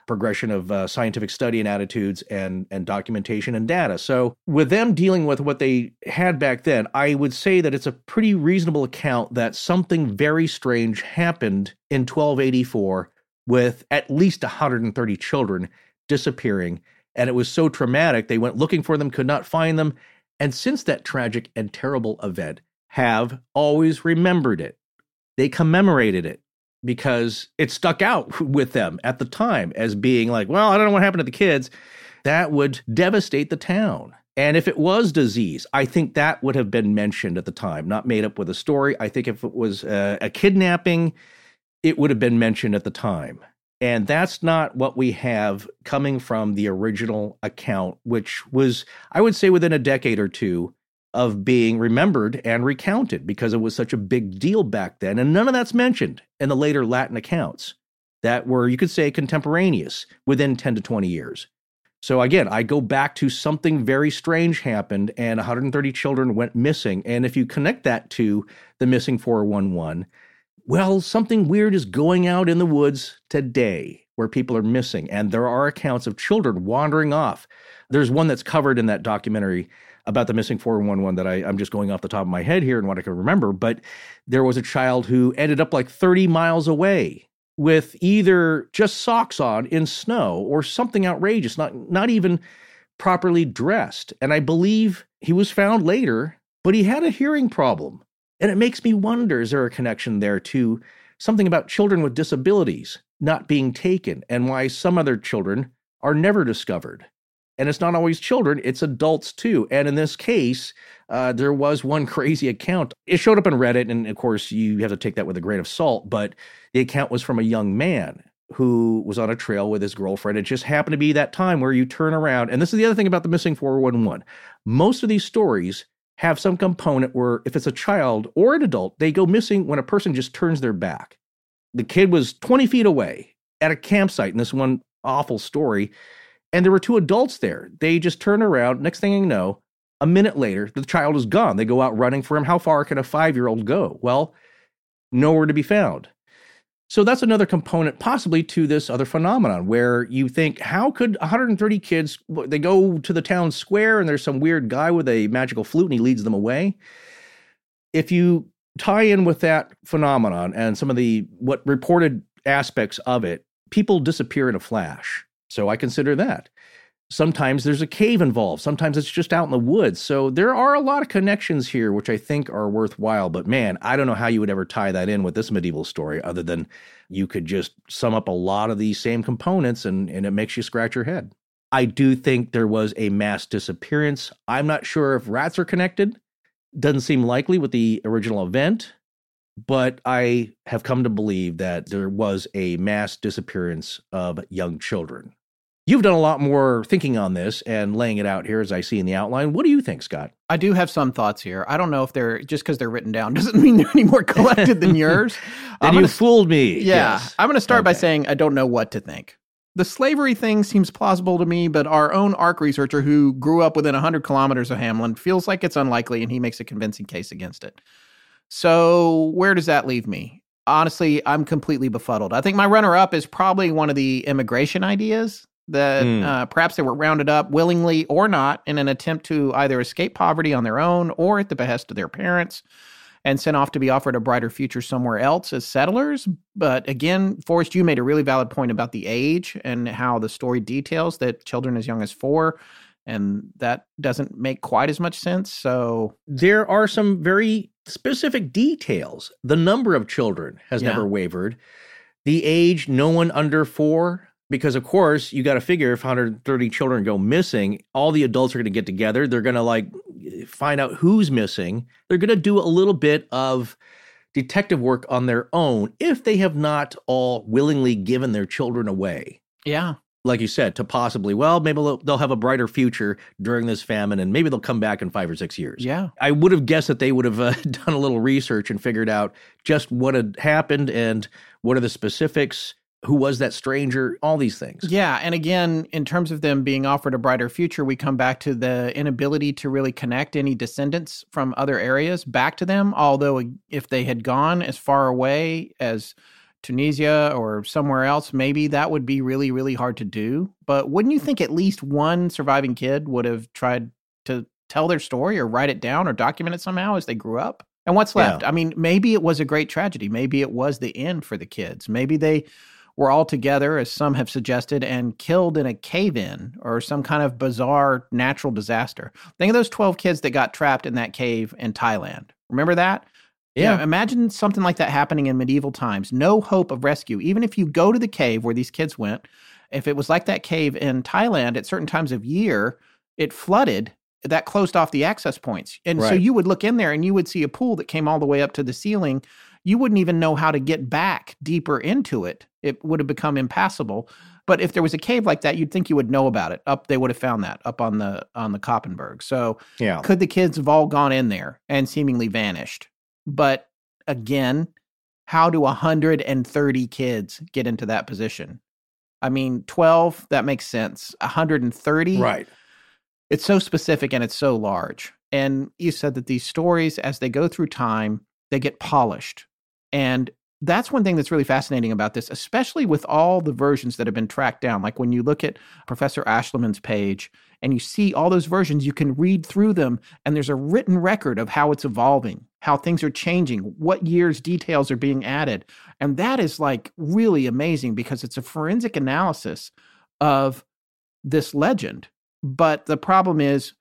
Progression of uh, scientific study and attitudes and, and documentation and data. So, with them dealing with what they had back then, I would say that it's a pretty reasonable account that something very strange happened in 1284 with at least 130 children disappearing. And it was so traumatic, they went looking for them, could not find them, and since that tragic and terrible event, have always remembered it. They commemorated it because it stuck out with them at the time as being like, well, I don't know what happened to the kids. That would devastate the town. And if it was disease, I think that would have been mentioned at the time, not made up with a story. I think if it was a, a kidnapping, it would have been mentioned at the time. And that's not what we have coming from the original account, which was, I would say, within a decade or two of being remembered and recounted because it was such a big deal back then. And none of that's mentioned in the later Latin accounts that were, you could say, contemporaneous within 10 to 20 years. So again, I go back to something very strange happened and 130 children went missing. And if you connect that to the missing 411, well, something weird is going out in the woods today where people are missing, and there are accounts of children wandering off. There's one that's covered in that documentary about the missing 411 that I, I'm just going off the top of my head here and what I can remember, but there was a child who ended up like 30 miles away with either just socks on in snow or something outrageous, not not even properly dressed. And I believe he was found later, but he had a hearing problem. And it makes me wonder is there a connection there to something about children with disabilities not being taken and why some other children are never discovered? And it's not always children, it's adults too. And in this case, uh, there was one crazy account. It showed up on Reddit, and of course, you have to take that with a grain of salt, but the account was from a young man who was on a trail with his girlfriend. It just happened to be that time where you turn around. And this is the other thing about the missing 411. Most of these stories have some component where if it's a child or an adult, they go missing when a person just turns their back. The kid was 20 feet away at a campsite in this one awful story, and there were two adults there. They just turn around. Next thing you know, a minute later, the child is gone. They go out running for him. How far can a five year old go? Well, nowhere to be found. So that's another component possibly to this other phenomenon where you think, how could 130 kids, they go to the town square and there's some weird guy with a magical flute and he leads them away? If you tie in with that phenomenon and some of the what reported aspects of it, people disappear in a flash. So I consider that. Sometimes there's a cave involved. Sometimes it's just out in the woods. So there are a lot of connections here, which I think are worthwhile. But man, I don't know how you would ever tie that in with this medieval story, other than you could just sum up a lot of these same components and, and it makes you scratch your head. I do think there was a mass disappearance. I'm not sure if rats are connected. Doesn't seem likely with the original event, but I have come to believe that there was a mass disappearance of young children. You've done a lot more thinking on this and laying it out here as I see in the outline. What do you think, Scott? I do have some thoughts here. I don't know if they're just because they're written down doesn't mean they're any more collected than yours. then you fooled me. Yeah. Yes. I'm going to start Okay. by saying I don't know what to think. The slavery thing seems plausible to me, but our own ARC researcher who grew up within 100 kilometers of Hamelin feels like it's unlikely and he makes a convincing case against it. So, where does that leave me? Honestly, I'm completely befuddled. I think my runner up is probably one of the immigration ideas that Hmm. uh, perhaps they were rounded up willingly or not in an attempt to either escape poverty on their own or at the behest of their parents and sent off to be offered a brighter future somewhere else as settlers. But again, Forrest, you made a really valid point about the age and how the story details that children as young as four, and that doesn't make quite as much sense. So, there are some very specific details. The number of children has Yeah. never wavered. The age, no one under four, because of course you got to figure if 130 children go missing, all the adults are going to get together. They're going to like find out who's missing. They're going to do a little bit of detective work on their own if they have not all willingly given their children away yeah, like you said, to possibly, well, maybe they'll, they'll have a brighter future during this famine and maybe they'll come back in five or six years. yeah. I would have guessed that they would have uh, done a little research and figured out just what had happened and what are the specifics. Who was that stranger, all these things. Yeah. And again, in terms of them being offered a brighter future, we come back to the inability to really connect any descendants from other areas back to them. Although, if they had gone as far away as Tunisia or somewhere else, maybe that would be really, really hard to do. But wouldn't you think at least one surviving kid would have tried to tell their story or write it down or document it somehow as they grew up? And what's left? Yeah. I mean, maybe it was a great tragedy. Maybe it was the end for the kids. Maybe they were all together, as some have suggested, and killed in a cave in or some kind of bizarre natural disaster. Think of those 12 kids that got trapped in that cave in Thailand. Remember that? Yeah. imagine something like that happening in medieval times. No hope of rescue. Even if you go to the cave where these kids went, if it was like that cave in Thailand at certain times of year, it flooded. That closed off the access points. And so you would look in there and you would see a pool that came all the way up to the ceiling. You wouldn't even know how to get back deeper into it. It would have become impassable. But if there was a cave like that, you'd think you would know about it. Up they would have found that up on the on the Koppenberg. So Yeah. could the kids have all gone in there and seemingly vanished? But again, how do 130 kids get into that position? I mean, 12, that makes sense. 130, Right. it's so specific and it's so large. And you said that these stories, as they go through time, they get polished. And that's one thing that's really fascinating about this, especially with all the versions that have been tracked down. Like when you look at Professor Ashliman's page and you see all those versions, you can read through them, and there's a written record of how it's evolving, how things are changing, what years details are being added. And that is like really amazing because it's a forensic analysis of this legend. But the problem is,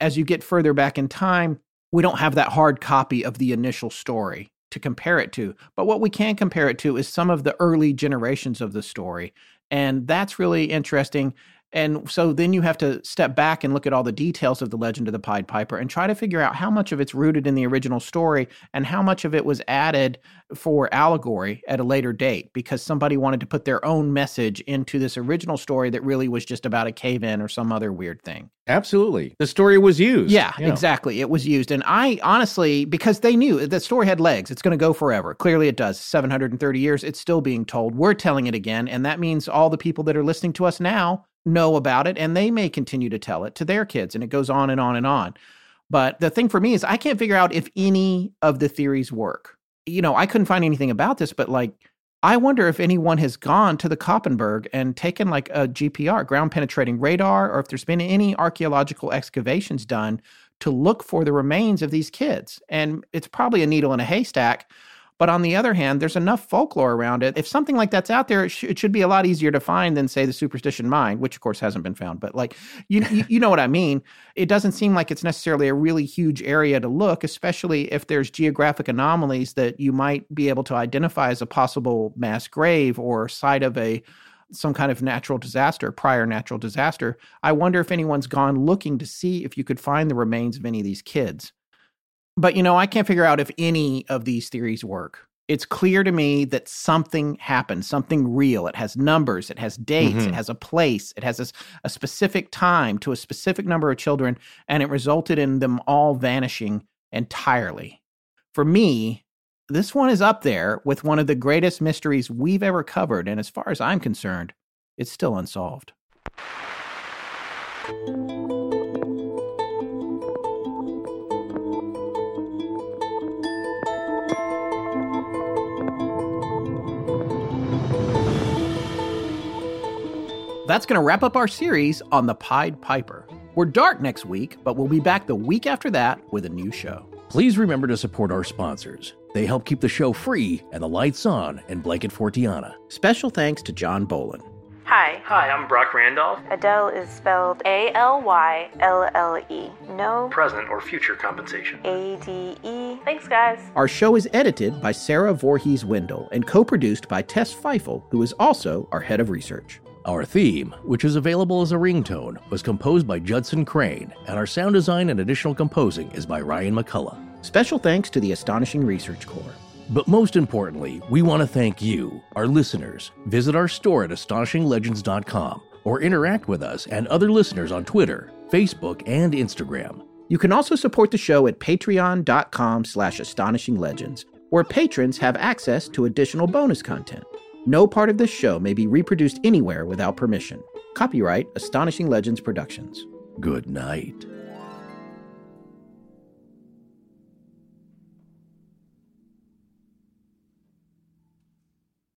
as you get further back in time, we don't have that hard copy of the initial story to compare it to. But what we can compare it to is some of the early generations of the story. And that's really interesting. And so then you have to step back and look at all the details of the legend of the Pied Piper and try to figure out how much of it's rooted in the original story and how much of it was added for allegory at a later date because somebody wanted to put their own message into this original story that really was just about a cave in or some other weird thing. Absolutely. The story was used. Yeah, exactly. It was used. And I honestly, because they knew the story had legs, it's going to go forever. Clearly it does. 730 years, it's still being told. We're telling it again. And that means all the people that are listening to us now know about it and they may continue to tell it to their kids. And it goes on and on and on. But the thing for me is, I can't figure out if any of the theories work. You know, I couldn't find anything about this, but like, I wonder if anyone has gone to the Koppenberg and taken like a GPR, ground penetrating radar, or if there's been any archaeological excavations done to look for the remains of these kids. And it's probably a needle in a haystack. But on the other hand, there's enough folklore around it. If something like that's out there, it, sh- it should be a lot easier to find than, say, the superstition mine, which of course hasn't been found. But like, you, you, you know what I mean? It doesn't seem like it's necessarily a really huge area to look, especially if there's geographic anomalies that you might be able to identify as a possible mass grave or site of a some kind of natural disaster, prior natural disaster. I wonder if anyone's gone looking to see if you could find the remains of any of these kids. But you know, I can't figure out if any of these theories work. It's clear to me that something happened, something real. It has numbers, it has dates, Mhm. it has a place, it has a specific time to a specific number of children, and it resulted in them all vanishing entirely. For me, this one is up there with one of the greatest mysteries we've ever covered, and as far as I'm concerned, it's still unsolved. That's going to wrap up our series on the Pied Piper. We're dark next week, but we'll be back the week after that with a new show. Please remember to support our sponsors. They help keep the show free and the lights on in Blanket Fortiana. Special thanks to John Bolin. Hi. Hi, I'm Brock Randolph. Adele is spelled A L Y. L L E. No Present or future compensation. A D E. Thanks, guys. Our show is edited by Sarah Voorhees Wendell and co produced by Tess Feifel, who is also our head of research. Our theme, which is available as a ringtone, was composed by Judson Crane, and our sound design and additional composing is by Ryan McCullough. Special thanks to the Astonishing Research Corps. But most importantly, we want to thank you, our listeners. Visit our store at astonishinglegends.com or interact with us and other listeners on Twitter, Facebook, and Instagram. You can also support the show at patreon.com slash astonishinglegends, where patrons have access to additional bonus content. No part of this show may be reproduced anywhere without permission. Copyright Astonishing Legends Productions. Good night.